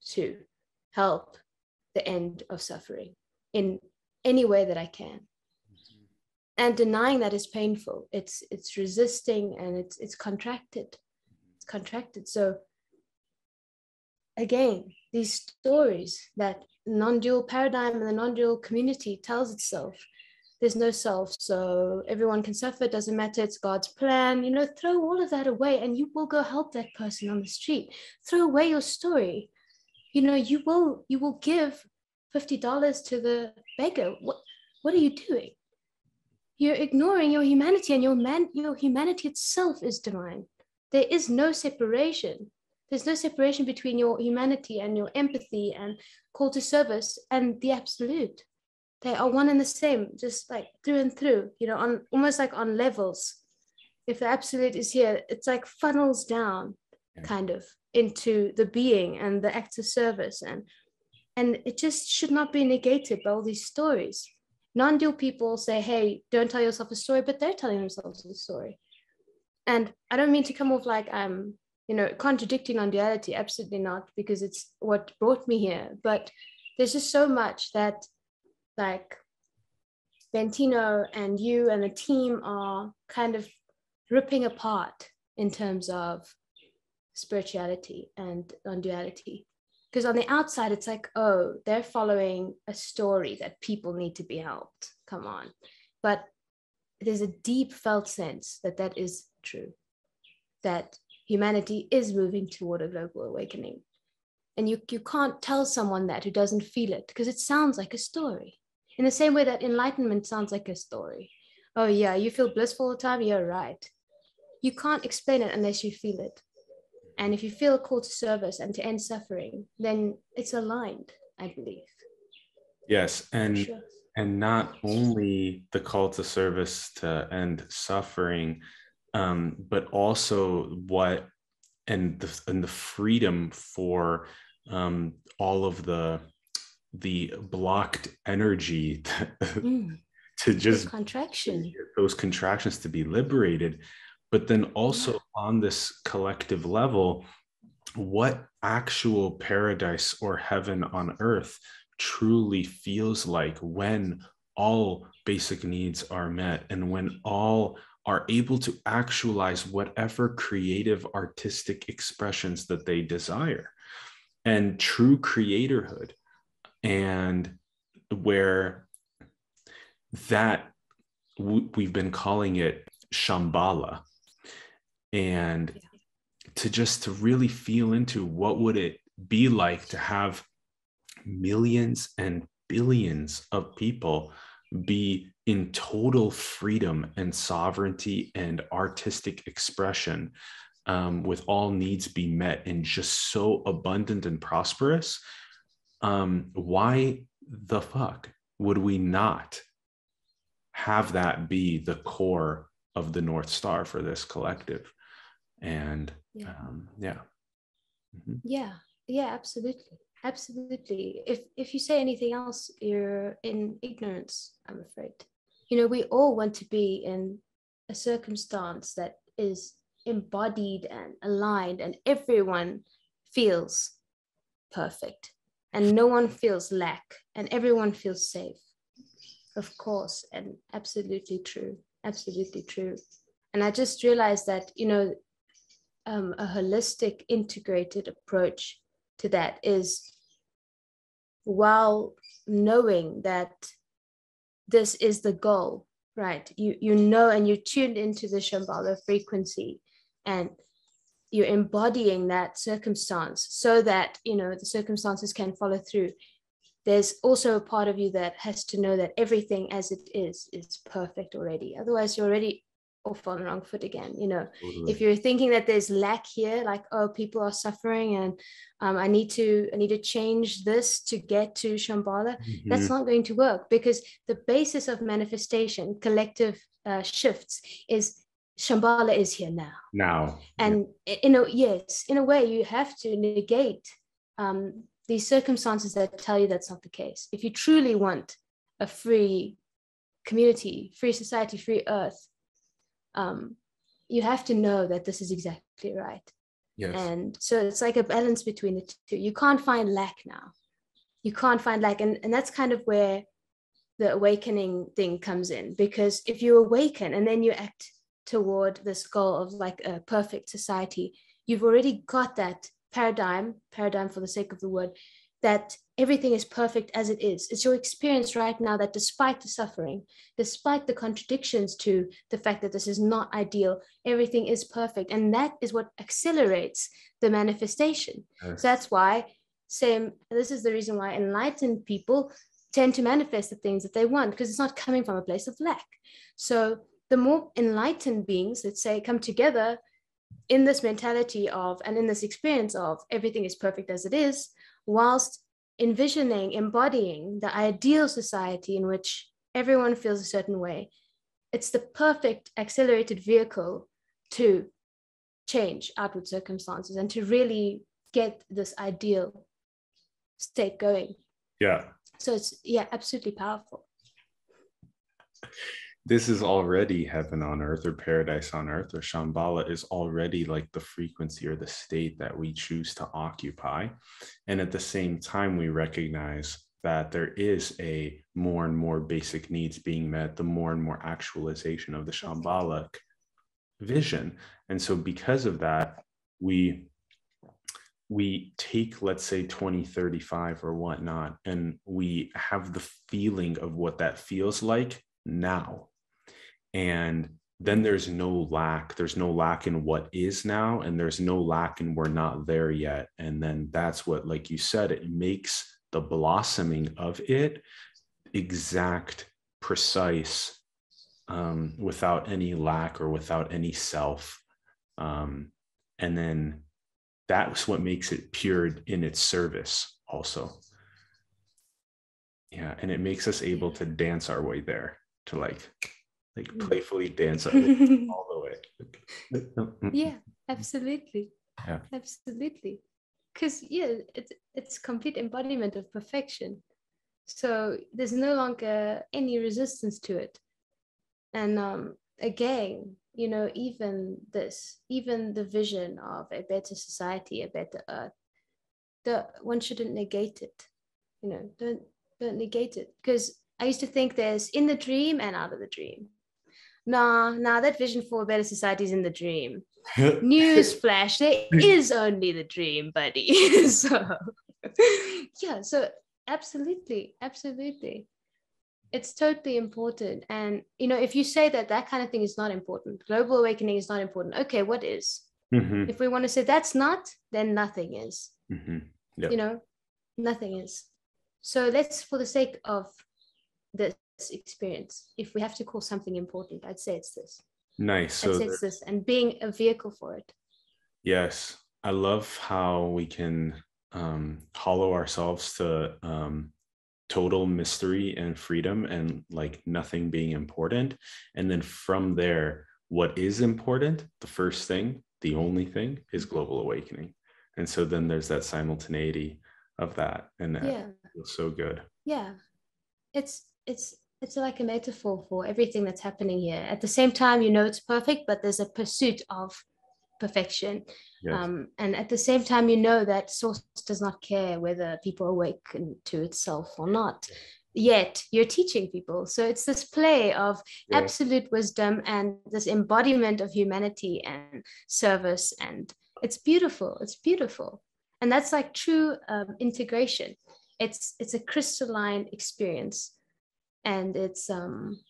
to help the end of suffering in any way that i can. And denying that is painful. It's it's resisting and it's it's contracted. It's contracted. So again these stories that non-dual paradigm and the non-dual community tells itself there's no self. So everyone can suffer doesn't matter. It's god's plan. You know throw all of that away and you will go help that person on the street. Throw away your story you know you will you will give $50 to the beggar. What what are you doing? You're ignoring your humanity and your man your humanity itself is divine. There is no separation. There's no separation between your humanity and your empathy and call to service and the absolute. They are one and the same, just like through and through, you know, on almost like on levels. If the absolute is here, it's like funnels down yeah. kind of into the being and the acts of service. And and it just should not be negated by all these stories. Non-dual people say hey don't tell yourself a story but they're telling themselves a story. And i don't mean to come off like i'm you know contradicting on duality absolutely not because it's what brought me here. But there's just so much that like Bentinho and you and the team are kind of ripping apart in terms of spirituality and non-duality. Because on the outside it's like oh they're following a story that people need to be helped. Come on. But there's a deep felt sense that that is true that humanity is moving toward a global awakening. And you, you can't tell someone that who doesn't feel it because it sounds like a story. In the same way that enlightenment sounds like a story. Oh yeah you feel blissful all the time? You're right. You can't explain it unless you feel it and if you feel a call to service and to end suffering, then it's aligned, I believe. Yes. And sure. and not only the call to service to end suffering, um, but also what and the and the freedom for um, all of the the blocked energy to, mm. to just the contraction those contractions to be liberated but then also on this collective level what actual paradise or heaven on earth truly feels like when all basic needs are met and when all are able to actualize whatever creative artistic expressions that they desire. And true creatorhood and where that we've been calling it shambhala and to just to really feel into what would it be like to have millions and billions of people be in total freedom and sovereignty and artistic expression um, with all needs be met and just so abundant and prosperous um, why the fuck would we not have that be the core of the north star for this collective and yeah. um, yeah. Mm-hmm. yeah. Yeah absolutely. Absolutely. If if you say anything else you're in ignorance i'm afraid. You know we all want to be in a circumstance that is embodied and aligned and everyone feels perfect and no one feels lack and everyone feels safe. Of course and absolutely true. Absolutely true. And i just realized that you know um, a holistic, integrated approach to that is while knowing that this is the goal, right? You you know and you're tuned into the Shambhala frequency and you're embodying that circumstance so that you know the circumstances can follow through. There's also a part of you that has to know that everything as it is is perfect already. Otherwise, you're already off on the wrong foot again you know totally. if you're thinking that there's lack here like oh people are suffering and um, i need to i need to change this to get to shambhala mm-hmm. that's not going to work because the basis of manifestation collective uh, shifts is shambhala is here now now and yeah. in a yes in a way you have to negate um, these circumstances that tell you that's not the case if you truly want a free community free society free earth um, you have to know that this is exactly right. Yes. And so it's like a balance between the two. You can't find lack now. You can't find lack. And, and that's kind of where the awakening thing comes in. Because if you awaken and then you act toward this goal of like a perfect society, you've already got that paradigm, paradigm for the sake of the word, that everything is perfect as it is. It's your experience right now that despite the suffering, despite the contradictions to the fact that this is not ideal, everything is perfect. And that is what accelerates the manifestation. Yes. So that's why, same, this is the reason why enlightened people tend to manifest the things that they want because it's not coming from a place of lack. So the more enlightened beings, let's say, come together in this mentality of and in this experience of everything is perfect as it is whilst envisioning, embodying the ideal society in which everyone feels a certain way. It's the perfect accelerated vehicle to change outward circumstances and to really get this ideal state going. Yeah. So it's, yeah, absolutely powerful. This is already heaven on earth or paradise on earth, or Shambhala is already like the frequency or the state that we choose to occupy. And at the same time, we recognize that there is a more and more basic needs being met, the more and more actualization of the Shambhalic vision. And so because of that, we we take let's say 2035 or whatnot and we have the feeling of what that feels like now and then there's no lack there's no lack in what is now and there's no lack in we're not there yet. And then that's what like you said it makes the blossoming of it exact precise um, without any lack or without any self. Um, and then that's what makes it pure in its service also. Yeah and it makes us able to dance our way there to like like mm. playfully dance all the way. Yeah absolutely. Yeah. Absolutely. Because yeah it's it's complete embodiment of perfection. So there's no longer any resistance to it. And um again you know even this even the vision of a better society a better earth the one shouldn't negate it you know don't don't negate it. Because i used to think there's in the dream and out of the dream nah nah that vision for a better society is in the dream news flash there is only the dream buddy so yeah so absolutely absolutely it's totally important and you know if you say that that kind of thing is not important global awakening is not important okay what is? mm-hmm. if we want to say that's not then nothing is mm-hmm. yep. you know nothing is so let's for the sake of this experience if we have to call something important i'd say it's this nice i'd so say it's this and being a vehicle for it yes i love how we can um, hollow ourselves to um, total mystery and freedom and like nothing being important. And then from there, what is important, the first thing, the only thing is global awakening. And so then there's that simultaneity of that. And that yeah. feels so good. Yeah. It's it's it's like a metaphor for everything that's happening here. At the same time, you know it's perfect, but there's a pursuit of perfection. Yes. Um, and at the same time, you know that source does not care whether people awaken to itself or not. Yet you're teaching people. So it's this play of absolute wisdom and this embodiment of humanity and service. And it's beautiful. It's beautiful. And that's like true um, integration. It's it's a crystalline experience. And it's um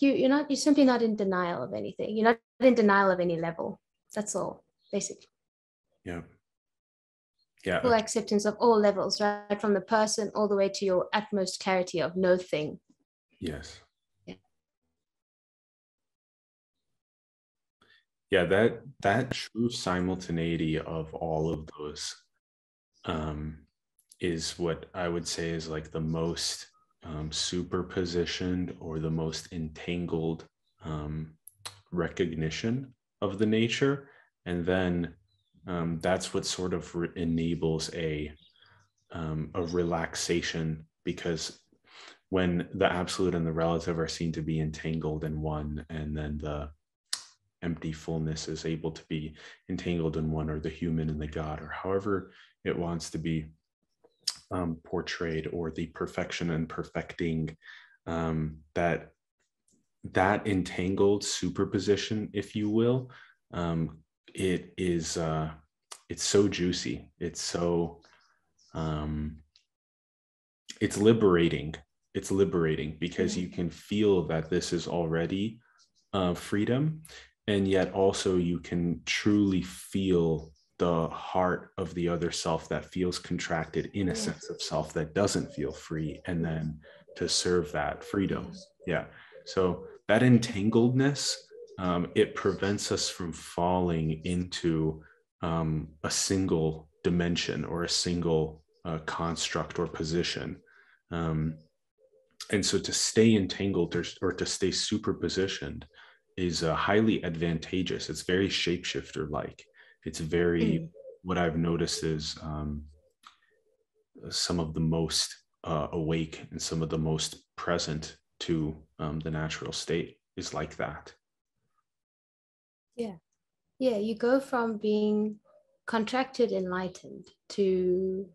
you, you're not you're simply not in denial of anything. You're not in denial of any level that's all, basically. Yeah. Yeah. Full acceptance of all levels, right? From the person all the way to your utmost clarity of no thing. Yes. Yeah. Yeah, that that true simultaneity of all of those um, is what I would say is like the most um, superpositioned or the most entangled um, recognition of the nature. And then um, that's what sort of re- enables a um, a relaxation because when the absolute and the relative are seen to be entangled in one and then the empty fullness is able to be entangled in one or the human and the god or however it wants to be um, portrayed or the perfection and perfecting um, that that entangled superposition, if you will, um, it is uh, it's so juicy. It's so um, it's liberating. It's liberating because you can feel that this is already uh, freedom, and yet also you can truly feel the heart of the other self that feels contracted in a sense of self that doesn't feel free, and then to serve that freedom. Yeah. So that entangledness, um, it prevents us from falling into um, a single dimension or a single uh, construct or position um, and so to stay entangled or, or to stay superpositioned is uh, highly advantageous it's very shapeshifter like it's very mm. what i've noticed is um, some of the most uh, awake and some of the most present to um, the natural state is like that. Yeah. Yeah you go from being contracted enlightened to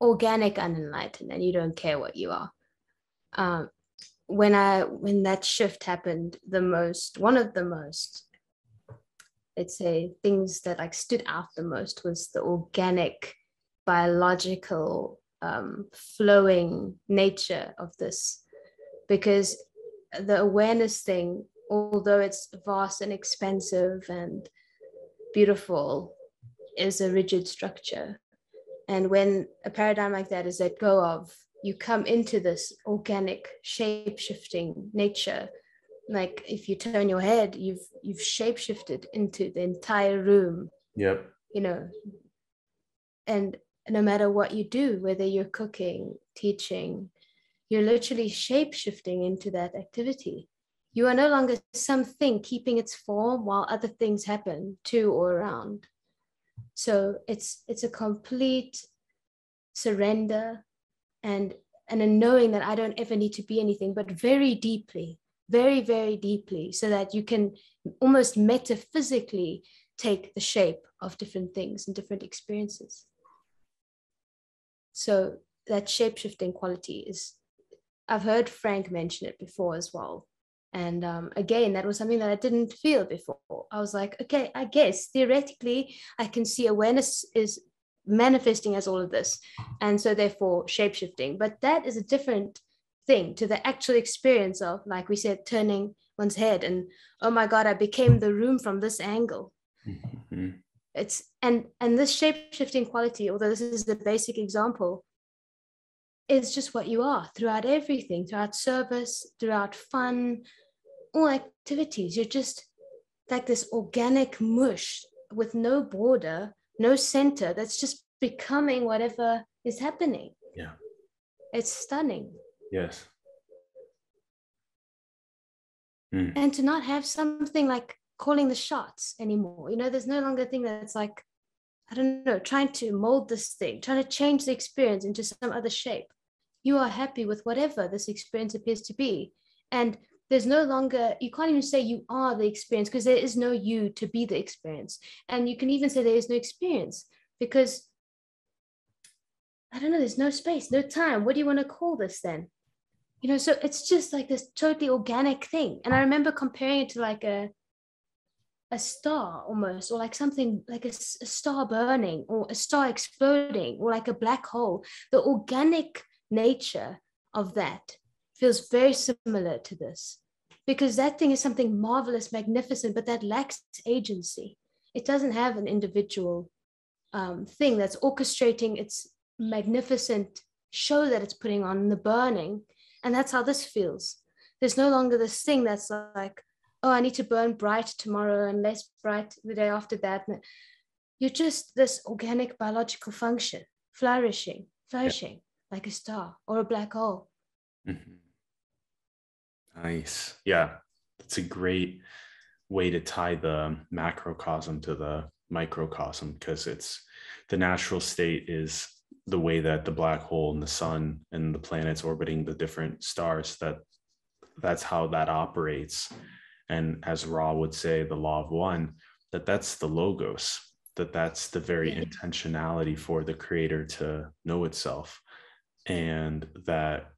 organic unenlightened and you don't care what you are. Um, when i when that shift happened the most one of the most let's say things that like stood out the most was the organic biological um, flowing nature of this. Because the awareness thing although it's vast and expensive and beautiful is a rigid structure. And when a paradigm like that is let go of you come into this organic shape shifting nature like if you turn your head you've you've shape shifted into the entire room yep. you know. And no matter what you do whether you're cooking teaching you're literally shape shifting into that activity. You are no longer something keeping its form while other things happen to or around. So it's it's a complete surrender and and a knowing that i don't ever need to be anything but very deeply very very deeply so that you can almost metaphysically take the shape of different things and different experiences so that shape shifting quality is i've heard frank mention it before as well and um, again, that was something that I didn't feel before. I was like, okay, I guess theoretically, I can see awareness is manifesting as all of this. And so, therefore, shape shifting. But that is a different thing to the actual experience of, like we said, turning one's head and, oh my God, I became the room from this angle. Mm-hmm. It's and and this shape shifting quality, although this is the basic example, is just what you are throughout everything, throughout service, throughout fun, all activities. You're just like this organic mush with no border, no center that's just becoming whatever is happening. Yeah. It's stunning. Yes. Mm. And to not have something like calling the shots anymore. You know, there's no longer a thing that's like, I don't know, trying to mold this thing, trying to change the experience into some other shape. You are happy with whatever this experience appears to be. And there's no longer you can't even say you are the experience because there is no you to be the experience and you can even say there is no experience because i don't know there's no space no time what do you want to call this then you know so it's just like this totally organic thing and i remember comparing it to like a a star almost or like something like a, a star burning or a star exploding or like a black hole the organic nature of that feels very similar to this because that thing is something marvelous, magnificent, but that lacks agency. It doesn't have an individual um, thing that's orchestrating its magnificent show that it's putting on the burning. And that's how this feels. There's no longer this thing that's like, oh, I need to burn bright tomorrow and less bright the day after that. You're just this organic biological function flourishing, flourishing yeah. like a star or a black hole. Mm-hmm. Nice. Yeah. That's a great way to tie the macrocosm to the microcosm because it's the natural state is the way that the black hole and the sun and the planets orbiting the different stars that that's how that operates. And as ra would say the law of one that that's the logos that that's the very intentionality for the creator to know itself. And that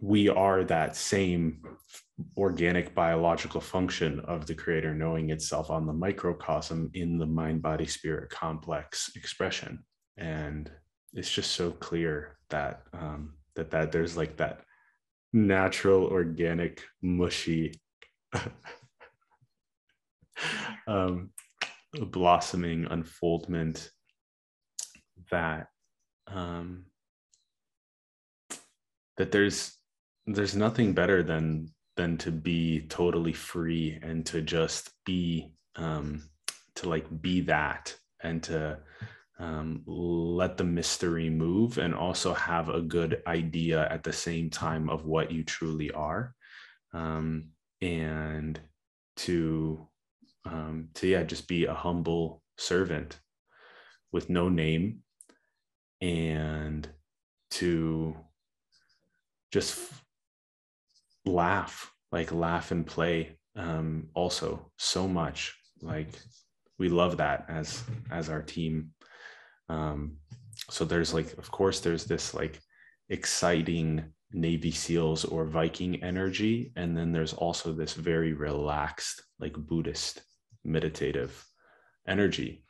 we are that same organic biological function of the creator knowing itself on the microcosm in the mind body spirit complex expression and it's just so clear that um, that that there's like that natural organic mushy um, blossoming unfoldment that um, that there's there's nothing better than than to be totally free and to just be um to like be that and to um, let the mystery move and also have a good idea at the same time of what you truly are. Um, and to um, to yeah just be a humble servant with no name and to just laugh like laugh and play um, also so much. Like we love that as as our team um, so there's like of course there's this like exciting navy seals or viking energy and then there's also this very relaxed like buddhist meditative energy.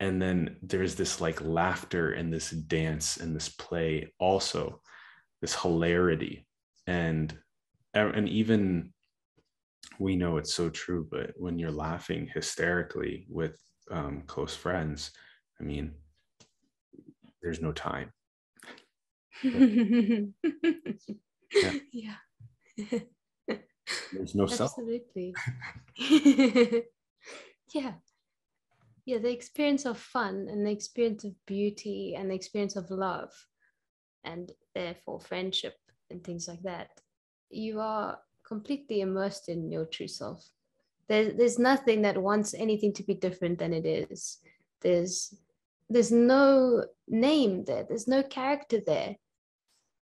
And then there's this like laughter and this dance and this play also this hilarity. And and even we know it's so true but when you're laughing hysterically with um, close friends i mean there's no time. Yeah. yeah. there's no self absolutely. Yeah. Yeah the experience of fun and the experience of beauty and the experience of love and therefore friendship and things like that you are completely immersed in your true self. There, there's nothing that wants anything to be different than it is. There's there's no name there there's no character there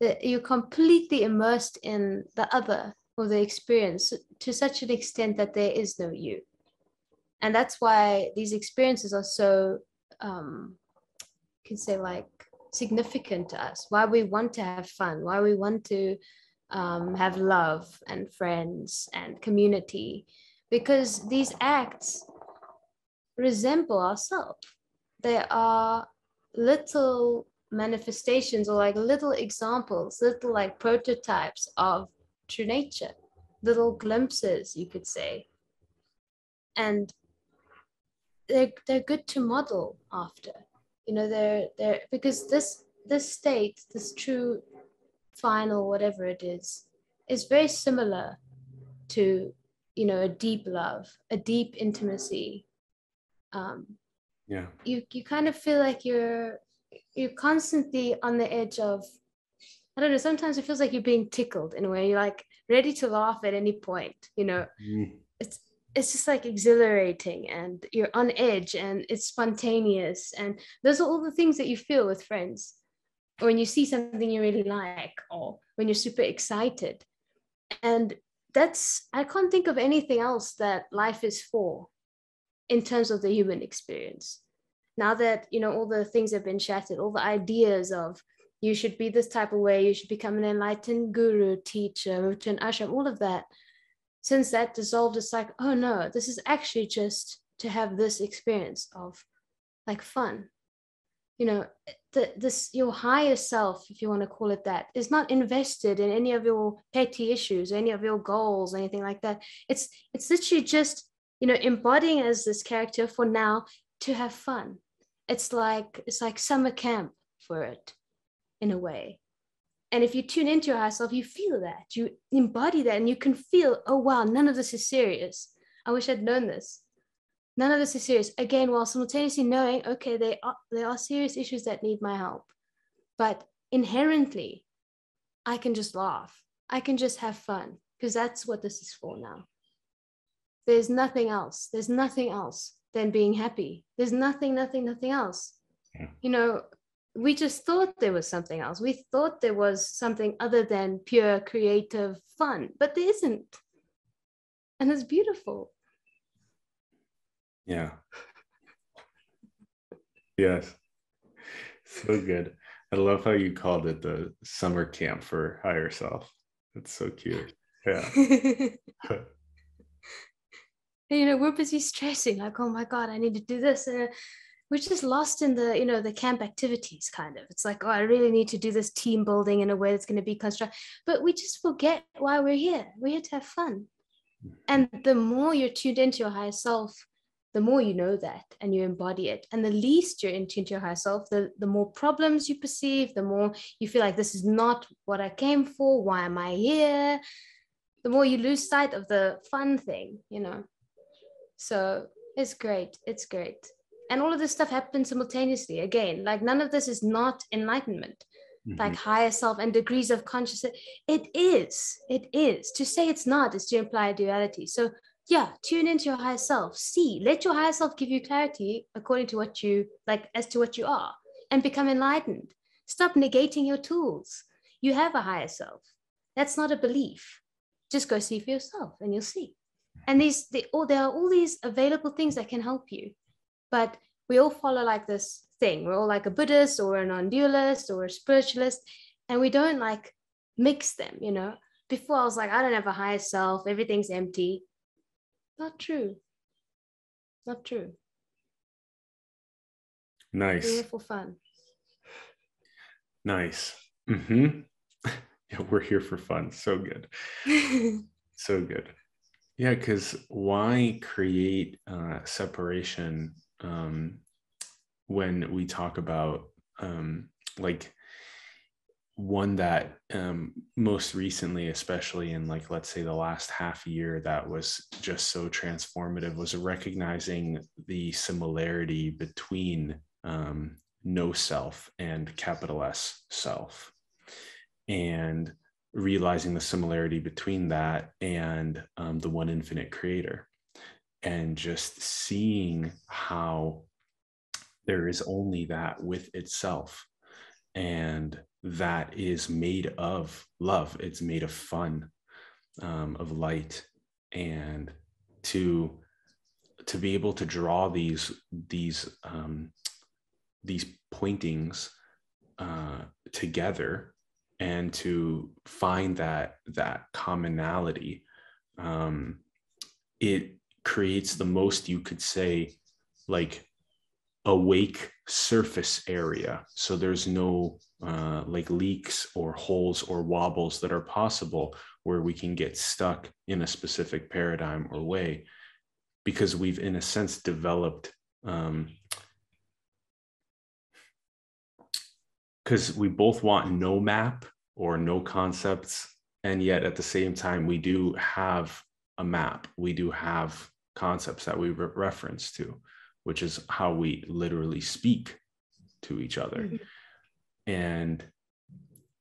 that you're completely immersed in the other or the experience to such an extent that there is no you. And that's why these experiences are so um you can say like significant to us. Why we want to have fun why we want to um, have love and friends and community. Because these acts resemble ourselves they are little manifestations or like little examples little like prototypes of true nature little glimpses you could say. And they're they're good to model after you know they're they're because this this state this true final whatever it is is very similar to you know a deep love a deep intimacy um yeah. You you kind of feel like you're you're constantly on the edge of i don't know sometimes it feels like you're being tickled in a way you're like ready to laugh at any point you know? Mm. it's it's just like exhilarating and you're on edge and it's spontaneous and those are all the things that you feel with friends. Or when you see something you really like or when you're super excited. And that's i can't think of anything else that life is for in terms of the human experience now that you know all the things have been shattered all the ideas of you should be this type of way you should become an enlightened guru teacher an ashram all of that since that dissolved, it's like, oh no, this is actually just to have this experience of like fun. You know, the, this your higher self, if you want to call it that, is not invested in any of your petty issues, any of your goals, anything like that. It's it's literally just you know embodying as this character for now to have fun. It's like it's like summer camp for it, in a way. And if you tune into your higher self, you feel that, you embody that, and you can feel, oh, wow, none of this is serious. I wish I'd known this. None of this is serious. Again, while simultaneously knowing, okay, there are, there are serious issues that need my help. But inherently, I can just laugh. I can just have fun because that's what this is for now. There's nothing else. There's nothing else than being happy. There's nothing, nothing, nothing else. Yeah. You know, we just thought there was something else. We thought there was something other than pure creative fun, but there isn't. And it's beautiful. Yeah. yes. So good. I love how you called it the summer camp for higher self. It's so cute. Yeah. you know, we're busy stressing, like, oh my God, I need to do this. Uh, we're just lost in the you know the camp activities kind of. It's like oh i really need to do this team building in a way that's going to be constructive but we just forget why we're here. We're here to have fun. And the more you're tuned into your higher self the more you know that and you embody it. And the least you're in tune to your higher self the, the more problems you perceive the more you feel like this is not what i came for. Why am i here? The more you lose sight of the fun thing you know so it's great it's great. And all of this stuff happens simultaneously again like none of this is not enlightenment mm-hmm. like higher self and degrees of consciousness. It is it is. To say it's not is to imply duality. So yeah tune into your higher self. See let your higher self give you clarity according to what you like as to what you are and become enlightened. Stop negating your tools. You have a higher self. That's not a belief. Just go see for yourself and you'll see and these they, oh, there are all these available things that can help you. But we all follow like this thing. We're all like a buddhist or a non-dualist or a spiritualist and we don't like mix them you know? Before i was like i don't have a higher self. Everything's empty. Not true. Not true. Nice. We're for fun. Nice. Mm-hmm. Yeah we're here for fun. So good. So good yeah because why create uh, separation um, when we talk about um, like one that um, most recently especially in like let's say the last half year that was just so transformative was recognizing the similarity between um, no self and capital s self. And realizing the similarity between that and um, the one infinite creator. And just seeing how there is only that with itself. And that is made of love. It's made of fun um, of light. And to to be able to draw these these um, these pointings uh, together and to find that that commonality um, it creates the most you could say like awake surface area. So there's no uh, like leaks or holes or wobbles that are possible where we can get stuck in a specific paradigm or way because we've in a sense developed um because we both want no map or no concepts and yet at the same time we do have a map we do have concepts that we re- reference to which is how we literally speak to each other mm-hmm. and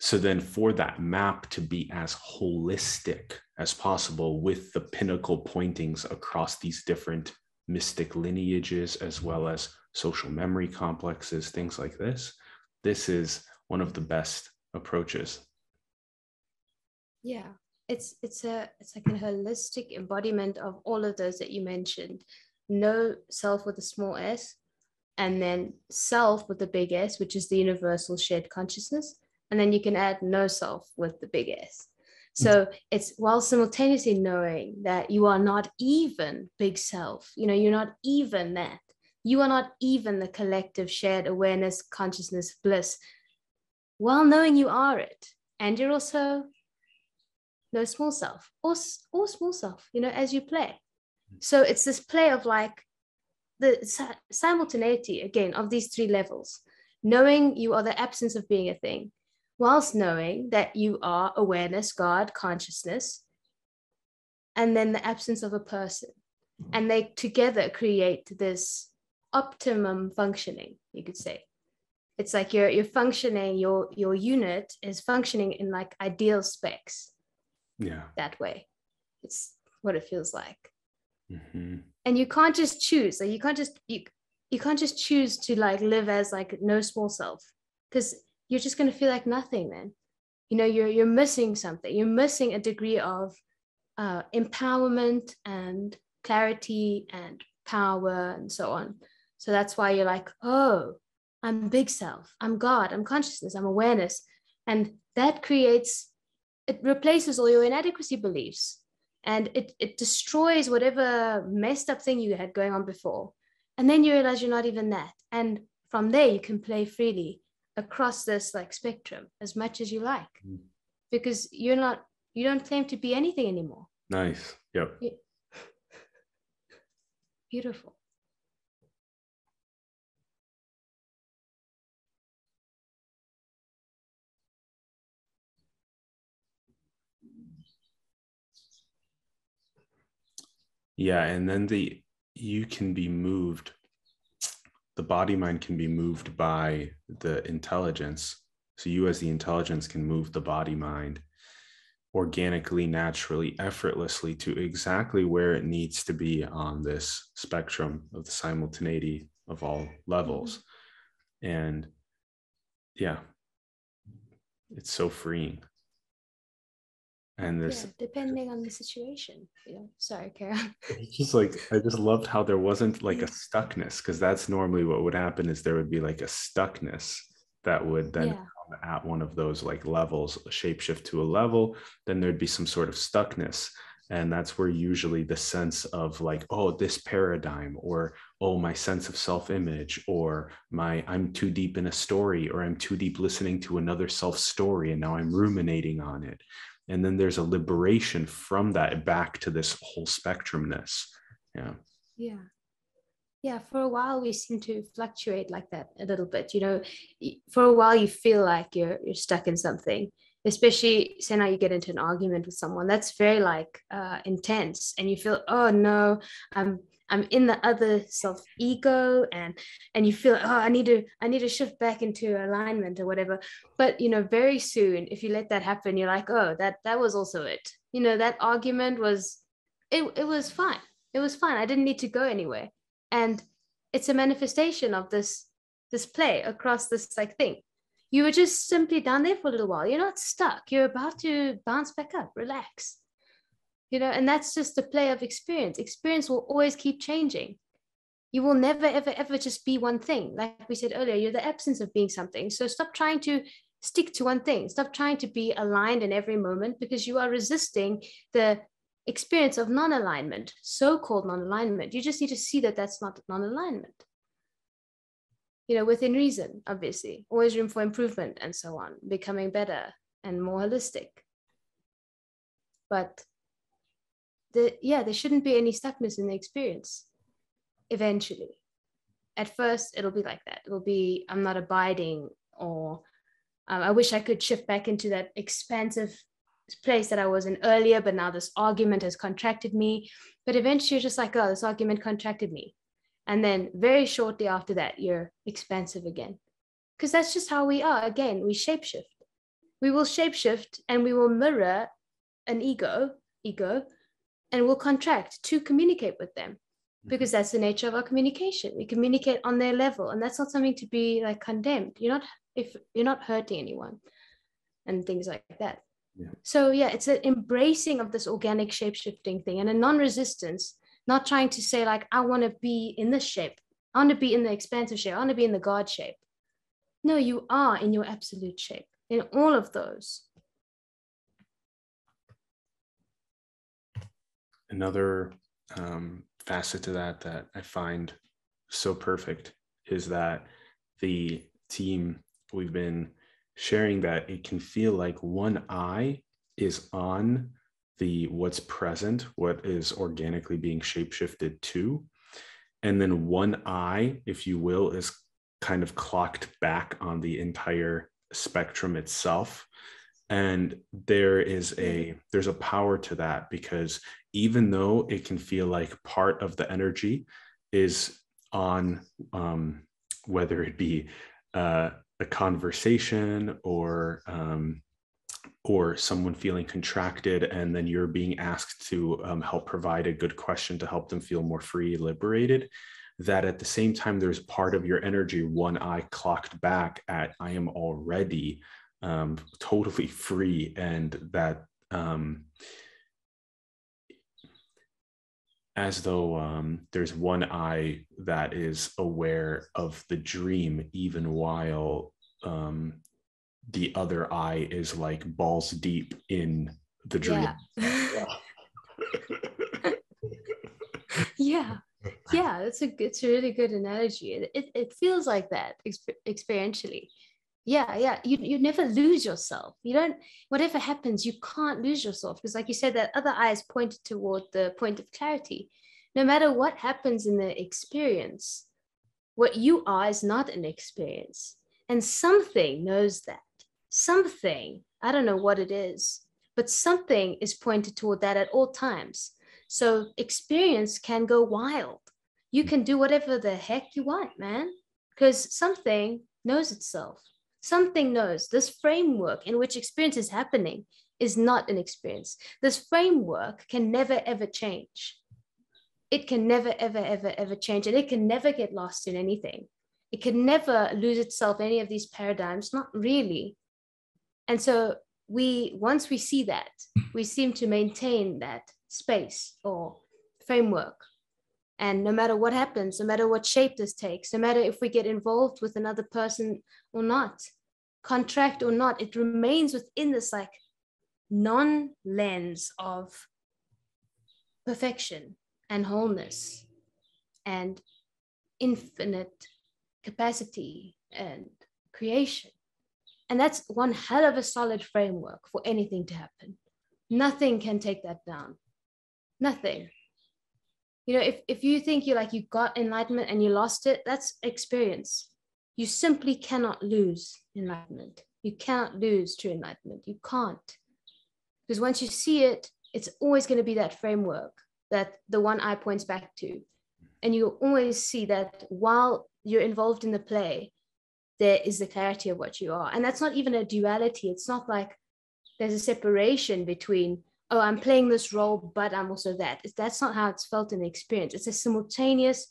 so then for that map to be as holistic as possible with the pinnacle pointings across these different mystic lineages as well as social memory complexes things like this this is one of the best approaches. Yeah it's it's a it's like a holistic embodiment of all of those that you mentioned. No self with a small s and then self with the big s which is the universal shared consciousness and then you can add no self with the big s. Hmm. So it's while simultaneously knowing that you are not even big self you know you're not even that you are not even the collective shared awareness consciousness bliss while knowing you are it and you're also no small self or, or small self, you know, as you play. So it's this play of like the simultaneity again of these three levels, knowing you are the absence of being a thing, whilst knowing that you are awareness, God, consciousness, and then the absence of a person. And they together create this optimum functioning, you could say. It's like you're you're functioning, your your unit is functioning in like ideal specs yeah. That way. It's what it feels like. Mm-hmm. and you can't just choose like you can't just you, you can't just choose to like live as like no small self because you're just going to feel like nothing then. You know you're you're missing something. You're missing a degree of uh, empowerment and clarity and power and so on so that's why you're like oh i'm big self i'm god i'm consciousness i'm awareness and that creates it replaces all your inadequacy beliefs and it, it destroys whatever messed up thing you had going on before. And then you realize you're not even that. And from there, you can play freely across this like spectrum as much as you like mm. because you're not, you don't claim to be anything anymore. Nice. Yep. Beautiful. Yeah and then the you can be moved the body mind can be moved by the intelligence. So you, as the intelligence, can move the body mind organically, naturally, effortlessly to exactly where it needs to be on this spectrum of the simultaneity of all levels. And yeah, it's so freeing. And this yeah, depending on the situation, you know. Sorry, Karen. It's just like I just loved how there wasn't like a stuckness because that's normally what would happen is there would be like a stuckness that would then yeah at one of those like levels, shapeshift to a level, then there'd be some sort of stuckness. And that's where usually the sense of like, oh, this paradigm, or oh, my sense of self image, or my I'm too deep in a story, or I'm too deep listening to another self story, and now I'm ruminating on it. And then there's a liberation from that back to this whole spectrumness. Yeah. Yeah yeah for a while we seem to fluctuate like that a little bit you know for a while you feel like you're you're stuck in something especially say now you get into an argument with someone that's very like uh, intense and you feel oh no i'm i'm in the other self ego and and you feel oh i need to i need to shift back into alignment or whatever. But you know very soon if you let that happen you're like oh that that was also it. You know that argument was it, it was fine. It was fine. I didn't need to go anywhere. And it's a manifestation of this this play across this like thing. You were just simply down there for a little while. You're not stuck. You're about to bounce back up. Relax you know and that's just the play of experience experience will always keep changing you will never ever ever just be one thing like we said earlier you're the absence of being something so stop trying to stick to one thing stop trying to be aligned in every moment because you are resisting the experience of non-alignment, so-called non-alignment. You just need to see that that's not non-alignment. You know, within reason, obviously, always room for improvement and so on, becoming better and more holistic. But the yeah, there shouldn't be any stuckness in the experience. Eventually, at first, it'll be like that. It'll be I'm not abiding, or um, I wish I could shift back into that expansive place that I was in earlier, but now this argument has contracted me. But eventually you're just like, oh, this argument contracted me. And then very shortly after that, you're expansive again. Because that's just how we are. Again, we shapeshift. We will shapeshift and we will mirror an ego, ego, and we'll contract to communicate with them mm-hmm. because that's the nature of our communication. We communicate on their level, and that's not something to be like condemned. You're not if you're not hurting anyone and things like that. So yeah, it's an embracing of this organic shape shifting thing and a non-resistance, not trying to say like I want to be in this shape, I want to be in the expansive shape, I want to be in the God shape. No, you are in your absolute shape in all of those. Another um, facet to that that I find so perfect is that the team we've been sharing that it can feel like one eye is on the what's present, what is organically being shapeshifted to. And then one eye, if you will, is kind of clocked back on the entire spectrum itself. And there is a there's a power to that because even though it can feel like part of the energy is on um, whether it be uh, a conversation or um, or someone feeling contracted and then you're being asked to um, help provide a good question to help them feel more free liberated that at the same time there's part of your energy one eye clocked back at i am already um, totally free and that um, as though um, there's one eye that is aware of the dream, even while um, the other eye is like balls deep in the dream. Yeah. yeah. yeah. it's a it's a really good analogy. It, it, it feels like that exp- experientially. Yeah, yeah. You you never lose yourself. You don't. Whatever happens, you can't lose yourself because, like you said, that other eye is pointed toward the point of clarity. No matter what happens in the experience, what you are is not an experience and something knows that. Something, I don't know what it is, but something is pointed toward that at all times. So experience can go wild. You can do whatever the heck you want, man. because something knows itself. Something knows this framework in which experience is happening is not an experience. This framework can never ever change. It can never ever ever ever change and it can never get lost in anything. It can never lose itself any of these paradigms, not really. And so we once we see that, we seem to maintain that space or framework. And no matter what happens, no matter what shape this takes, no matter if we get involved with another person or not, contract or not, it remains within this like non lens of perfection and wholeness and infinite capacity and creation. And that's one hell of a solid framework for anything to happen. Nothing can take that down. Nothing. You know, if, if you think you like you got enlightenment and you lost it, that's experience. You simply cannot lose enlightenment. You cannot lose true enlightenment. You can't. Because once you see it, it's always going to be that framework that the one eye points back to. And you always see that while you're involved in the play, there is the clarity of what you are. And that's not even a duality. It's not like there's a separation between, oh, I'm playing this role, but I'm also that. That's not how it's felt in the experience. It's a simultaneous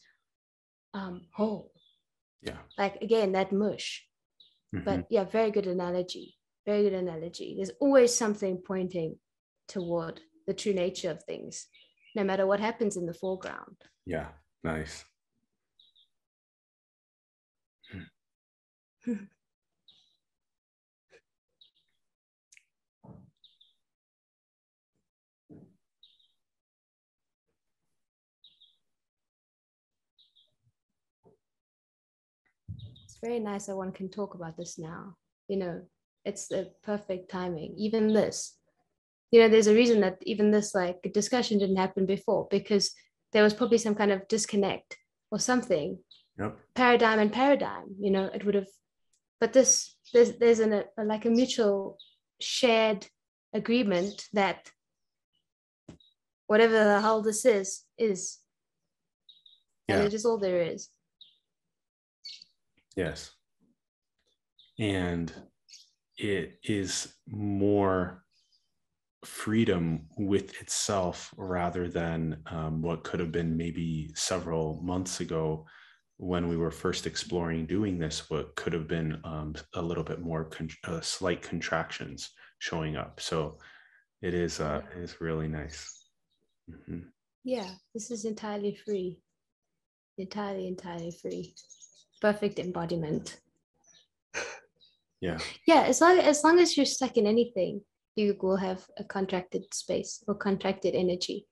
um, whole. Yeah. Like again, that mush. Mhm. But yeah, very good analogy. Very good analogy. There's always something pointing toward the true nature of things, no matter what happens in the foreground. yeah, nice. very nice that one can talk about this now. You know, it's the perfect timing. Even this, you know, there's a reason that even this like discussion didn't happen before because there was probably some kind of disconnect or something Yep. paradigm and paradigm you know it would have but this there's there's an, a, like a mutual shared agreement that whatever the hell this is is and it is all there is Yes. And it is more freedom with itself rather than um, what could have been maybe several months ago when we were first exploring doing this, what could have been um, a little bit more con- uh, slight contractions showing up. So it is, uh, it is really nice. Mhm. yeah this is entirely free entirely entirely free perfect embodiment. Yeah. yeah as long as long as you're stuck in anything you will have a contracted space or contracted energy.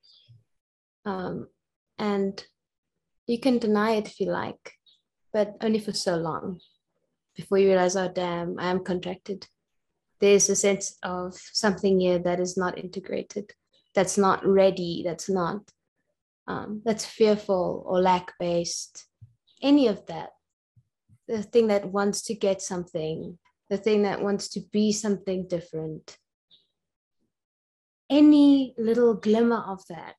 Um, and you can deny it if you like but only for so long before you realize oh damn i am contracted. There's a sense of something here that is not integrated that's not ready that's not um, that's fearful or lack based any of that the thing that wants to get something the thing that wants to be something different. Any little glimmer of that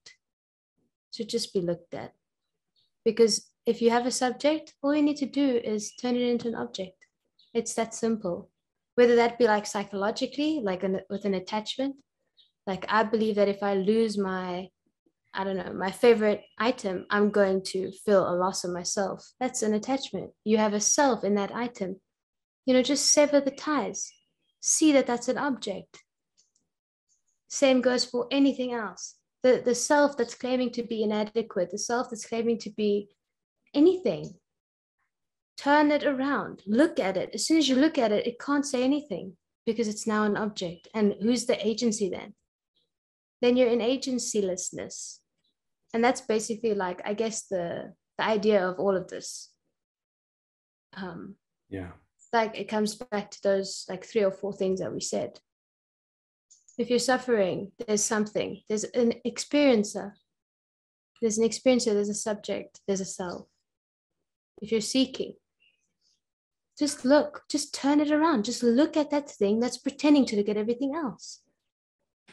should just be looked at. Because if you have a subject, all you need to do is turn it into an object. It's that simple. Whether that be like psychologically, like an, with an attachment. Like I believe that if I lose my, I don't know, my favorite item, I'm going to feel a loss of myself. That's an attachment. You have a self in that item. You know just sever the ties. See that that's an object. Same goes for anything else. The the self that's claiming to be inadequate the self that's claiming to be anything. Turn it around. Look at it. As soon as you look at it it can't say anything because it's now an object. And who's the agency then then you're in agencylessness and that's basically like i guess the the idea of all of this um Yeah. like it comes back to those like three or four things that we said. If you're suffering, there's something, there's an experiencer. There's an experiencer, there's a subject, there's a self. If you're seeking, just look, just turn it around, just look at that thing that's pretending to look at everything else.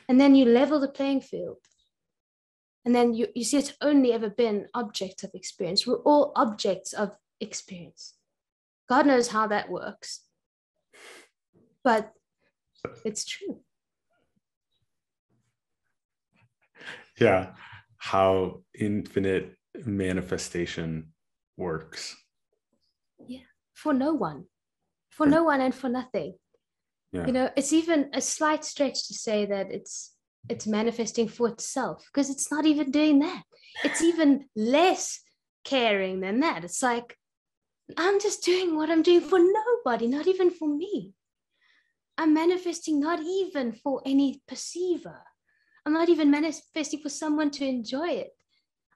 And then you level the playing field. And then you, you see it's only ever been objects of experience. We're all objects of experience God knows how that works. But it's true. Yeah. How infinite manifestation works. Yeah. For no one. For no one and for nothing. Yeah. You know, it's even a slight stretch to say that it's it's manifesting for itself because it's not even doing that. It's even less caring than that. It's like, I'm just doing what I'm doing for nobody, not even for me. I'm manifesting not even for any perceiver. I'm not even manifesting for someone to enjoy it.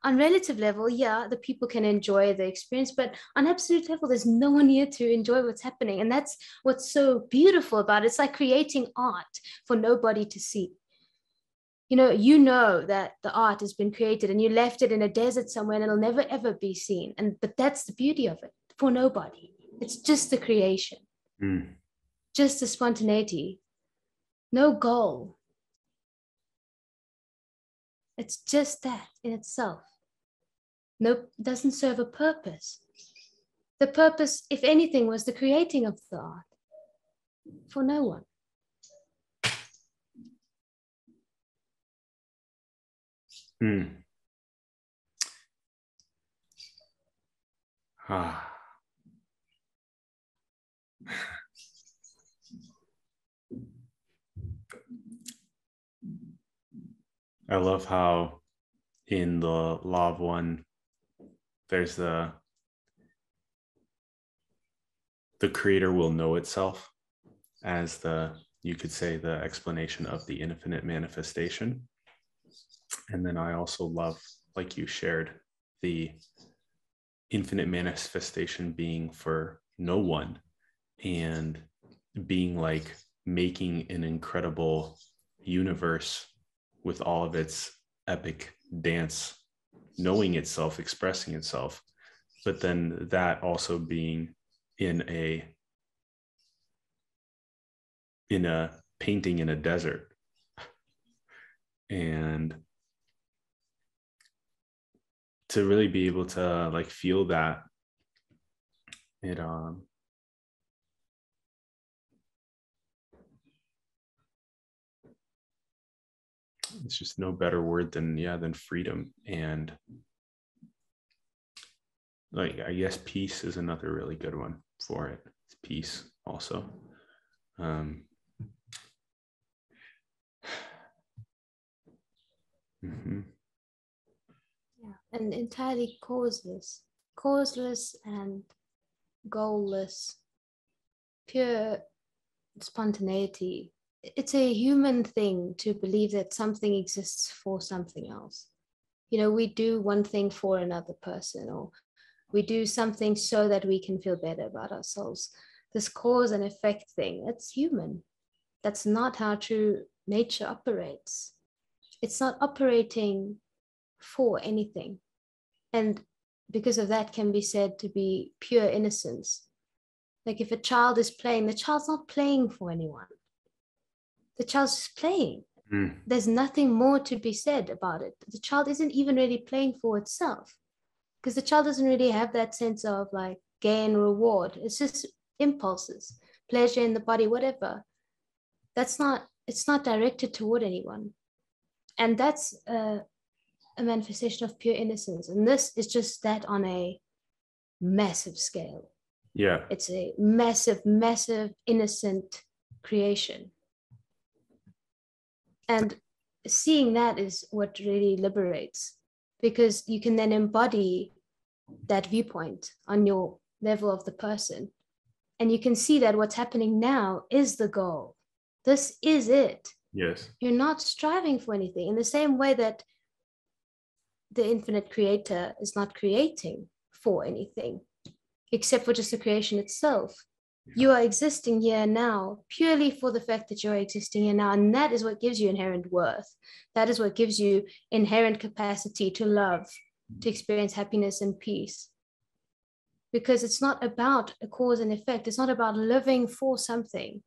On relative level, yeah, the people can enjoy the experience, but on absolute level, there's no one here to enjoy what's happening. And that's what's so beautiful about it. It's like creating art for nobody to see. You know you know that the art has been created and you left it in a desert somewhere and it'll never ever be seen. And but that's the beauty of it for nobody. It's just the creation. Mm. just the spontaneity. No goal. It's just that in itself no doesn't serve a purpose the purpose if anything was the creating of the art for no one Hmm. Ah. I love how in the law of one, there's the the creator will know itself as the you could say the explanation of the infinite manifestation. And then I also love, like you shared, the infinite manifestation being for no one and being like making an incredible universe with all of its epic dance, knowing itself, expressing itself, but then that also being in a in a painting in a desert. And to really be able to like feel that it um it's just no better word than yeah than freedom and like i guess peace is another really good one for it it's peace also um mhm. Yeah, and entirely causeless, causeless and goalless, pure spontaneity. It's a human thing to believe that something exists for something else. You know, we do one thing for another person, or we do something so that we can feel better about ourselves. This cause and effect thing, it's human. That's not how true nature operates. It's not operating for anything. And because of that can be said to be pure innocence. Like if a child is playing, the child's not playing for anyone. The child's just playing. Mm. There's nothing more to be said about it. The child isn't even really playing for itself because the child doesn't really have that sense of like gain reward. It's just impulses, pleasure in the body, whatever. That's not, it's not directed toward anyone. And that's uh, a manifestation of pure innocence. And this is just that on a massive scale. yeah It's a massive, massive, innocent creation. And seeing that is what really liberates because you can then embody that viewpoint on your level of the person. And you can see that what's happening now is the goal. This is it. yes You're not striving for anything in the same way that the infinite creator is not creating for anything except for just the creation itself. You are existing here now purely for the fact that you're existing here now. And that is what gives you inherent worth. That is what gives you inherent capacity to love, to mm. experience happiness and peace. Because it's not about a cause and effect, it's not about living for something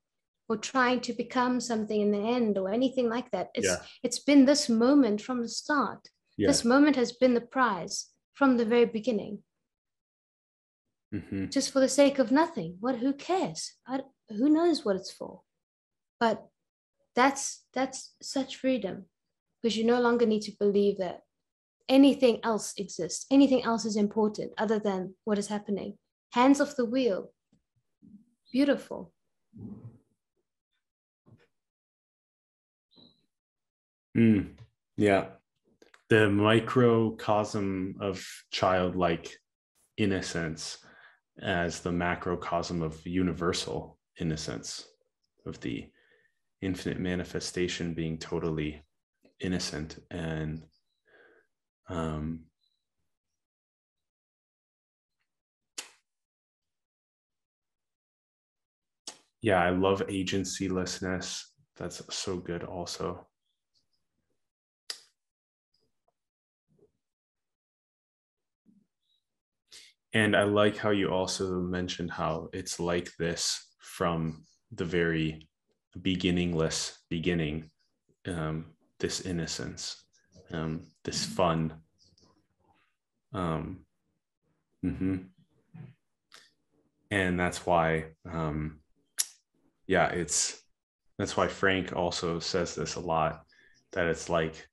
or trying to become something in the end or anything like that. It's, Yeah. it's been this moment from the start. yeah This moment has been the prize from the very beginning. Mhm. just for the sake of nothing. What? Who cares? I, who knows what it's for? But that's that's such freedom because you no longer need to believe that anything else exists, anything else is important other than what is happening. Hands off the wheel. Beautiful. Mm, yeah. The microcosm of childlike innocence as the macrocosm of universal innocence, of the infinite manifestation being totally innocent and um, yeah, I love agencylessness. That's so good, also. And I like how you also mentioned how it's like this from the very beginningless beginning, um, this innocence, um, this fun. Um, mhm. And that's why, um, yeah, it's that's why Frank also says this a lot that it's like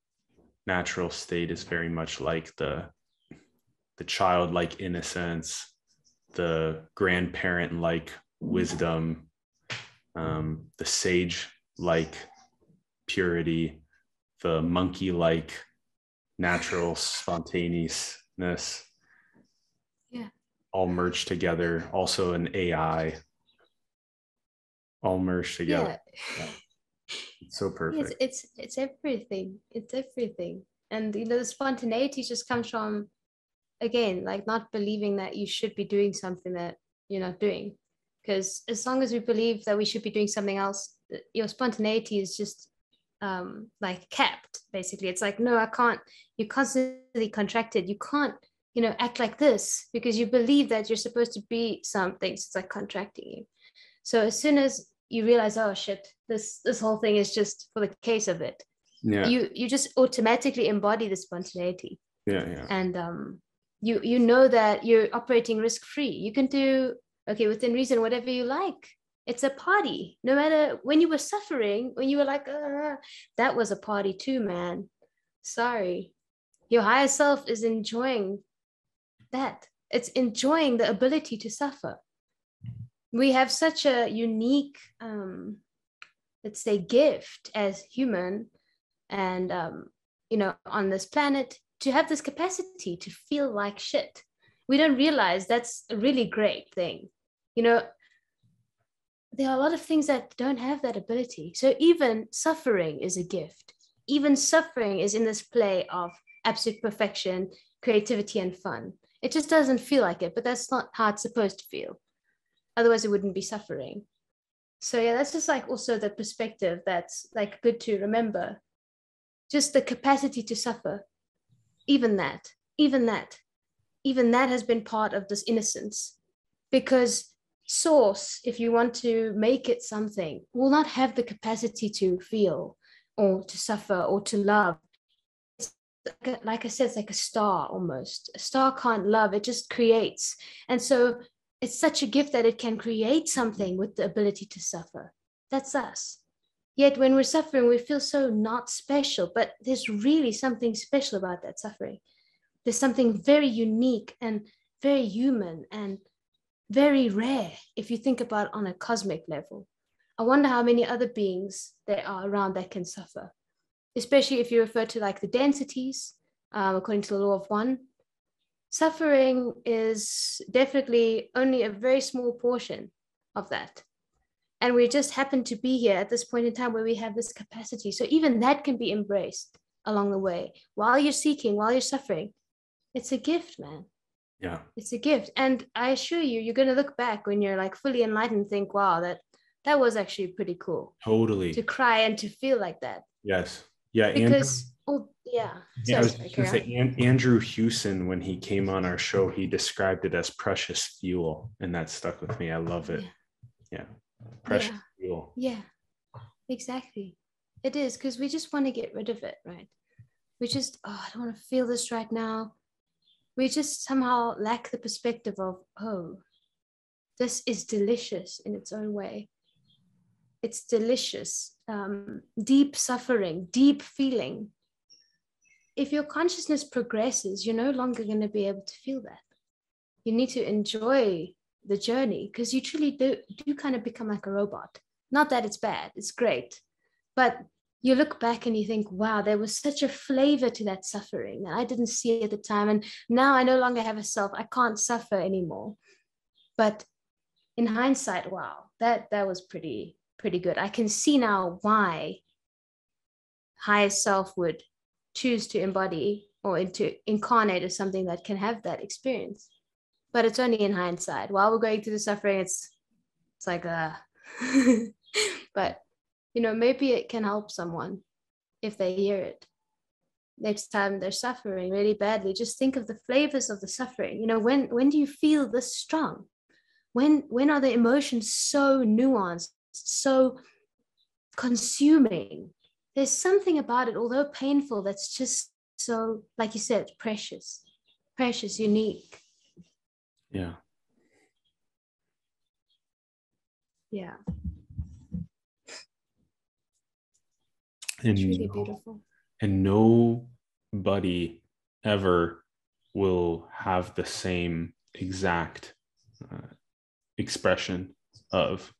natural state is very much like the the childlike innocence, the grandparent like wisdom, um, the sage like purity, the monkey like natural spontaneousness. Yeah. All merged together. Also, an AI. All merged together. Yeah. It's so perfect. It's, it's it's everything. It's everything. And you know, the spontaneity just comes from again, like not believing that you should be doing something that you're not doing. Because as long as we believe that we should be doing something else, your spontaneity is just um, like capped. Basically, it's like no, I can't. You're constantly contracted. You can't, you know, act like this because you believe that you're supposed to be something. So it's like contracting you. So as soon as you realize, oh shit, this this whole thing is just for the case of it. Yeah. You you just automatically embody the spontaneity. Yeah. Yeah. And um, you you know that you're operating risk free you can do okay within reason whatever you like. It's a party. No matter when you were suffering when you were like uh, that was a party too man. Sorry. Your higher self is enjoying that. It's enjoying the ability to suffer. We have such a unique um, let's say gift as human and um, you know on this planet to have this capacity to feel like shit. We don't realize that's a really great thing. You know, there are a lot of things that don't have that ability. So even suffering is a gift. Even suffering is in this play of absolute perfection, creativity, and fun. It just doesn't feel like it, but that's not how it's supposed to feel. Otherwise, it wouldn't be suffering. So yeah, that's just like also the perspective that's like good to remember. Just the capacity to suffer even that, even that, even that has been part of this innocence. Because source, if you want to make it something, will not have the capacity to feel or to suffer or to love. Like, like I said, it's like a star almost. A star can't love, it just creates. And so it's such a gift that it can create something with the ability to suffer. That's us. Yet when we're suffering, we feel so not special, but there's really something special about that suffering. There's something very unique and very human and very rare if you think about it on a cosmic level. I wonder how many other beings there are around that can suffer, especially if you refer to like the densities, um, according to the law of one. Suffering is definitely only a very small portion of that and we just happen to be here at this point in time where we have this capacity. So even that can be embraced along the way. While you're seeking while you're suffering it's a gift man. Yeah. It's a gift. And i assure you you're going to look back when you're like fully enlightened think wow that that was actually pretty cool. Totally. To cry and to feel like that. Yes. Yeah because Andrew, oh yeah, yeah I was going to say Andrew Hewson when he came on our show he described it as precious fuel and that stuck with me. I love it. Yeah, yeah precious yeah. fuel. Yeah, exactly. It is because we just want to get rid of it, right? We just, oh, I don't want to feel this right now. We just somehow lack the perspective of, oh, this is delicious in its own way. It's delicious, um, deep suffering, deep feeling. If your consciousness progresses, you're no longer going to be able to feel that. You need to enjoy the journey because you truly do, do kind of become like a robot. Not that it's bad, it's great. But you look back and you think, wow, there was such a flavor to that suffering that I didn't see at the time. And now I no longer have a self. I can't suffer anymore. But in hindsight, wow, that that was pretty pretty good. I can see now why higher self would choose to embody or to incarnate as something that can have that experience. But it's only in hindsight. While we're going through the suffering, it's it's like uh, a but you know, maybe it can help someone if they hear it. Next time they're suffering really badly, just think of the flavors of the suffering. You know, when when do you feel this strong? When when are the emotions so nuanced, so consuming? There's something about it, although painful, that's just so, like you said, precious, precious, unique. Yeah. Yeah. and really beautiful and nobody ever will have the same exact uh, expression of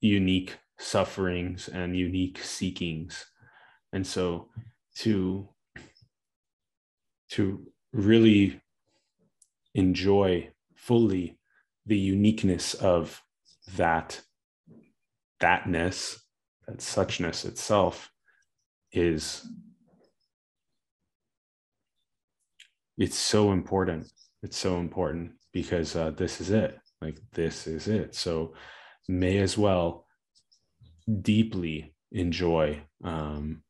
unique sufferings and unique seekings and so to to really enjoy fully the uniqueness of that thatness that suchness itself is it's so important. It's so important because uh, this is it. Like this is it. So may as well deeply enjoy um,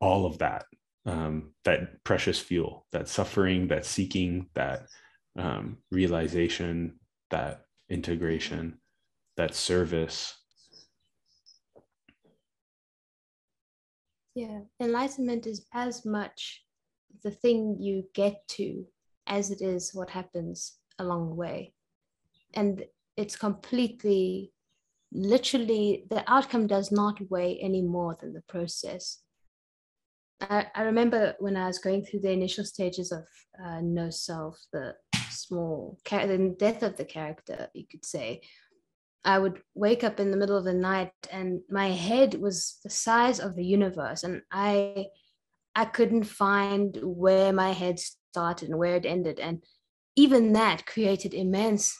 all of that um, that precious fuel that suffering that seeking that um, realization that integration that service Yeah, enlightenment is as much the thing you get to as it is what happens along the way. And it's completely, literally, the outcome does not weigh any more than the process. I, I remember when I was going through the initial stages of uh, no self, the small, character, the death of the character, you could say, I would wake up in the middle of the night and my head was the size of the universe and I I couldn't find where my head started and where it ended and even that created immense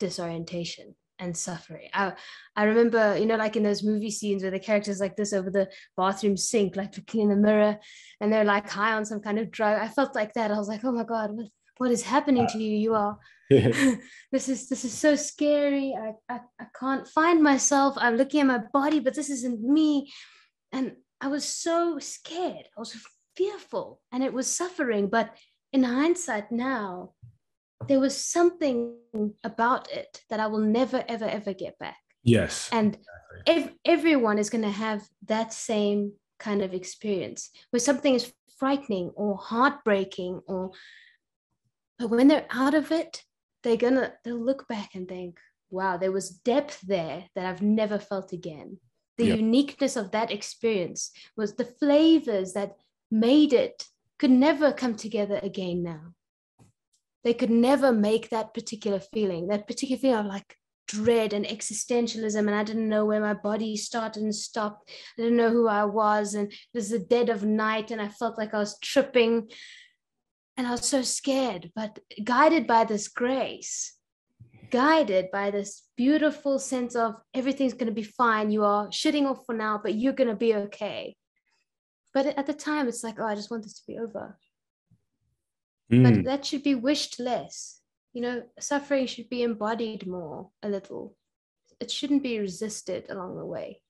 disorientation and suffering. I I remember, you know, like in those movie scenes where the characters like this over the bathroom sink, like looking in the mirror, and they're like high on some kind of drug. I felt like that. I was like, oh my God, what, what is happening to you? You are this is this is so scary. I, I I can't find myself. I'm looking at my body, but this isn't me. And I was so scared. I was fearful and it was suffering. But in hindsight now, there was something about it that I will never, ever, ever get back. Yes. And ev- everyone is going to have that same kind of experience where something is frightening or heartbreaking or but when they're out of it they're gonna they'll look back and think wow there was depth there that i've never felt again. The yep. uniqueness of that experience was the flavors that made it could never come together again now. They could never make that particular feeling that particular feeling of like dread and existentialism and i didn't know where my body started and stopped. I didn't know who i was and it was the dead of night and i felt like i was tripping and I was so scared, but guided by this grace, guided by this beautiful sense of everything's going to be fine. You are shitting off for now, but you're going to be okay. But at the time, it's like, oh, I just want this to be over. Mm. But that should be wished less. You know, suffering should be embodied more a little. It shouldn't be resisted along the way.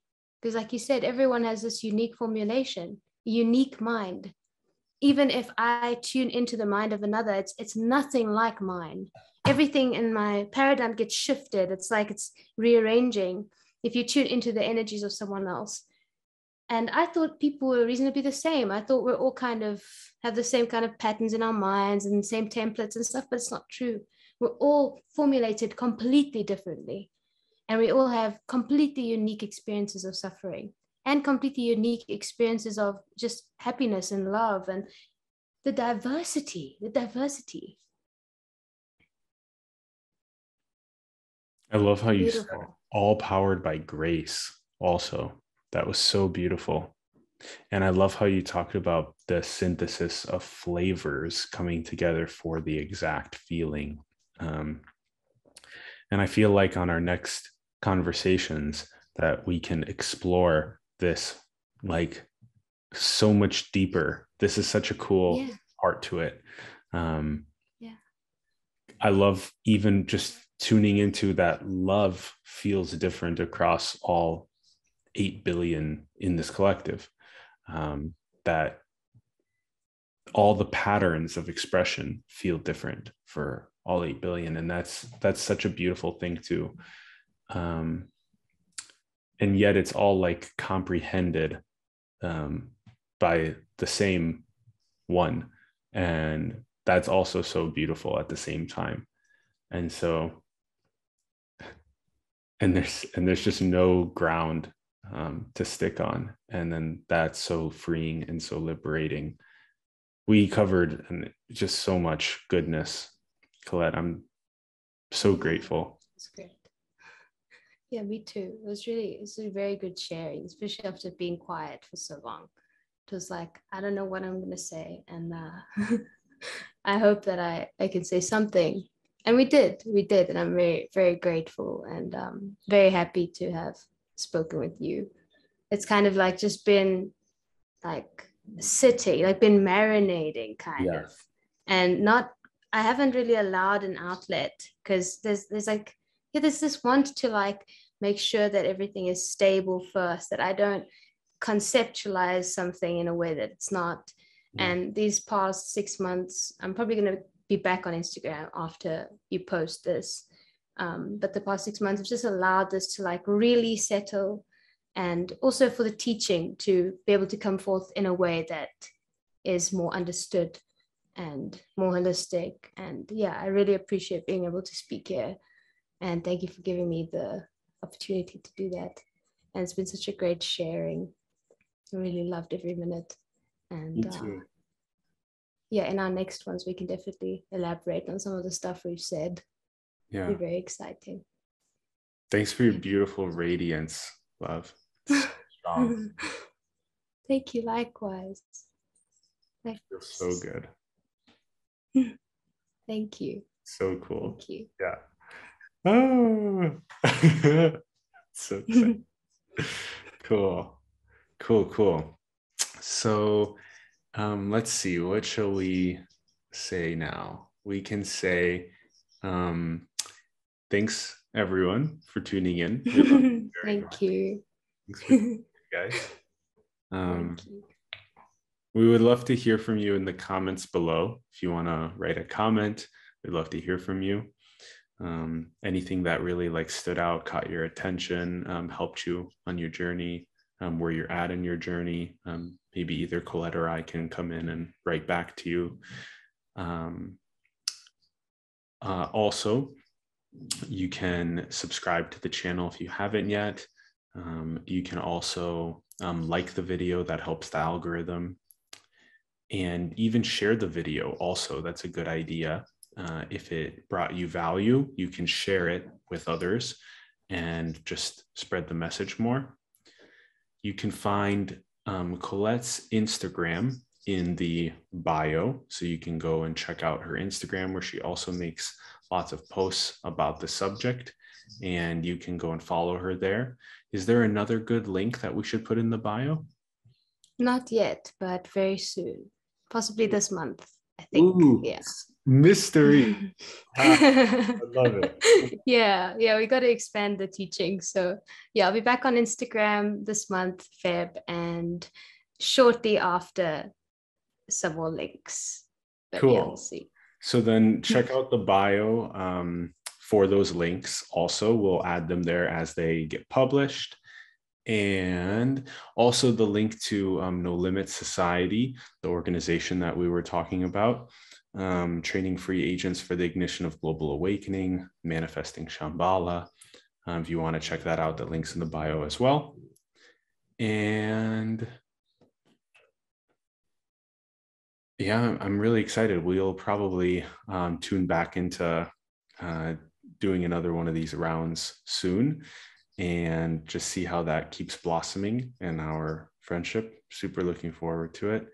Because, like you said, everyone has this unique formulation, unique mind even if I tune into the mind of another, it's it's nothing like mine. Everything in my paradigm gets shifted. It's like it's rearranging if you tune into the energies of someone else. And I thought people were reasonably the same. I thought we're all kind of have the same kind of patterns in our minds and same templates and stuff, but it's not true. we're all formulated completely differently. And we all have completely unique experiences of suffering and completely unique experiences of just happiness and love and the diversity, the diversity. I love how you said all powered by grace, also. That was so beautiful. And I love how you talked about the synthesis of flavors coming together for the exact feeling. Um, and I feel like on our next conversations that we can explore this like so much deeper. This is such a cool yeah. part to it. Um, yeah. I love even just tuning into that love feels different across all 8 billion in this collective um, that all the patterns of expression feel different for all 8 billion and that's that's such a beautiful thing too um, and yet it's all like comprehended um, by the same one and that's also so beautiful at the same time and so and there's and there's just no ground um, to stick on. And then that's so freeing and so liberating. We covered and just so much goodness, Colette. I'm so grateful. Yeah, me too. It was really, it was a very good sharing, especially after being quiet for so long. It was like, I don't know what I'm going to say. And uh, I hope that I, I can say something. And we did, we did. And I'm very, very grateful and um, very happy to have spoken with you it's kind of like just been like sitting like been marinating kind yeah. of and not i haven't really allowed an outlet because there's there's like yeah there's this want to like make sure that everything is stable first that i don't conceptualize something in a way that it's not yeah. and these past six months i'm probably going to be back on instagram after you post this um, but the past six months have just allowed this to like really settle and also for the teaching to be able to come forth in a way that is more understood and more holistic. And yeah, I really appreciate being able to speak here. And thank you for giving me the opportunity to do that. And it's been such a great sharing. I really loved every minute. And uh, yeah, in our next ones, we can definitely elaborate on some of the stuff we've said. Yeah be very exciting. Thanks for your beautiful radiance love. Thank you likewise. Thanks. so good. Thank you. So cool. Thank you. Yeah oh so cool cool cool so um let's see what shall we say now we can say um thanks everyone for tuning in. Thank you. Thanks guys. Um, you. We would love to hear from you in the comments below. If you want to write a comment, we'd love to hear from you. Um, anything that really like stood out, caught your attention, um, helped you on your journey, um, where you're at in your journey. Um, maybe either Colette or I can come in and write back to you. Um, uh, also, you can subscribe to the channel if you haven't yet. Um, you can also like the video, that helps the algorithm. And even share the video, also, that's a good idea. Uh, if it brought you value, you can share it with others and just spread the message more. You can find um, Colette's Instagram in the bio. So you can go and check out her Instagram, where she also makes lots of posts about the subject, and you can go and follow her there. Is there another good link that we should put in the bio? Not yet, but very soon, possibly this month. I think. Ooh, yes. Mystery. I love it. yeah, yeah, we got to expand the teaching. So, yeah, I'll be back on Instagram this month, Feb, and shortly after some more links. But cool. Yeah. So then check out the bio um, for those links. Also, we'll add them there as they get published. And also the link to um, No Limit Society, the organization that we were talking about. Um, training free agents for the ignition of global awakening, manifesting Shambhala. Um, if you want to check that out, the link's in the bio as well. And yeah, I'm really excited. We'll probably um, tune back into uh, doing another one of these rounds soon and just see how that keeps blossoming in our friendship. Super looking forward to it.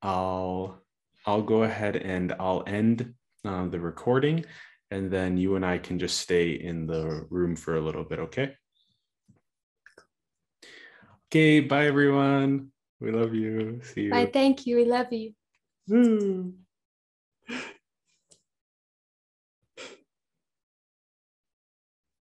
I'll I'll go ahead and I'll end uh, the recording, and then you and I can just stay in the room for a little bit. Okay. Okay. Bye, everyone. We love you. See you. Bye. Thank you. We love you.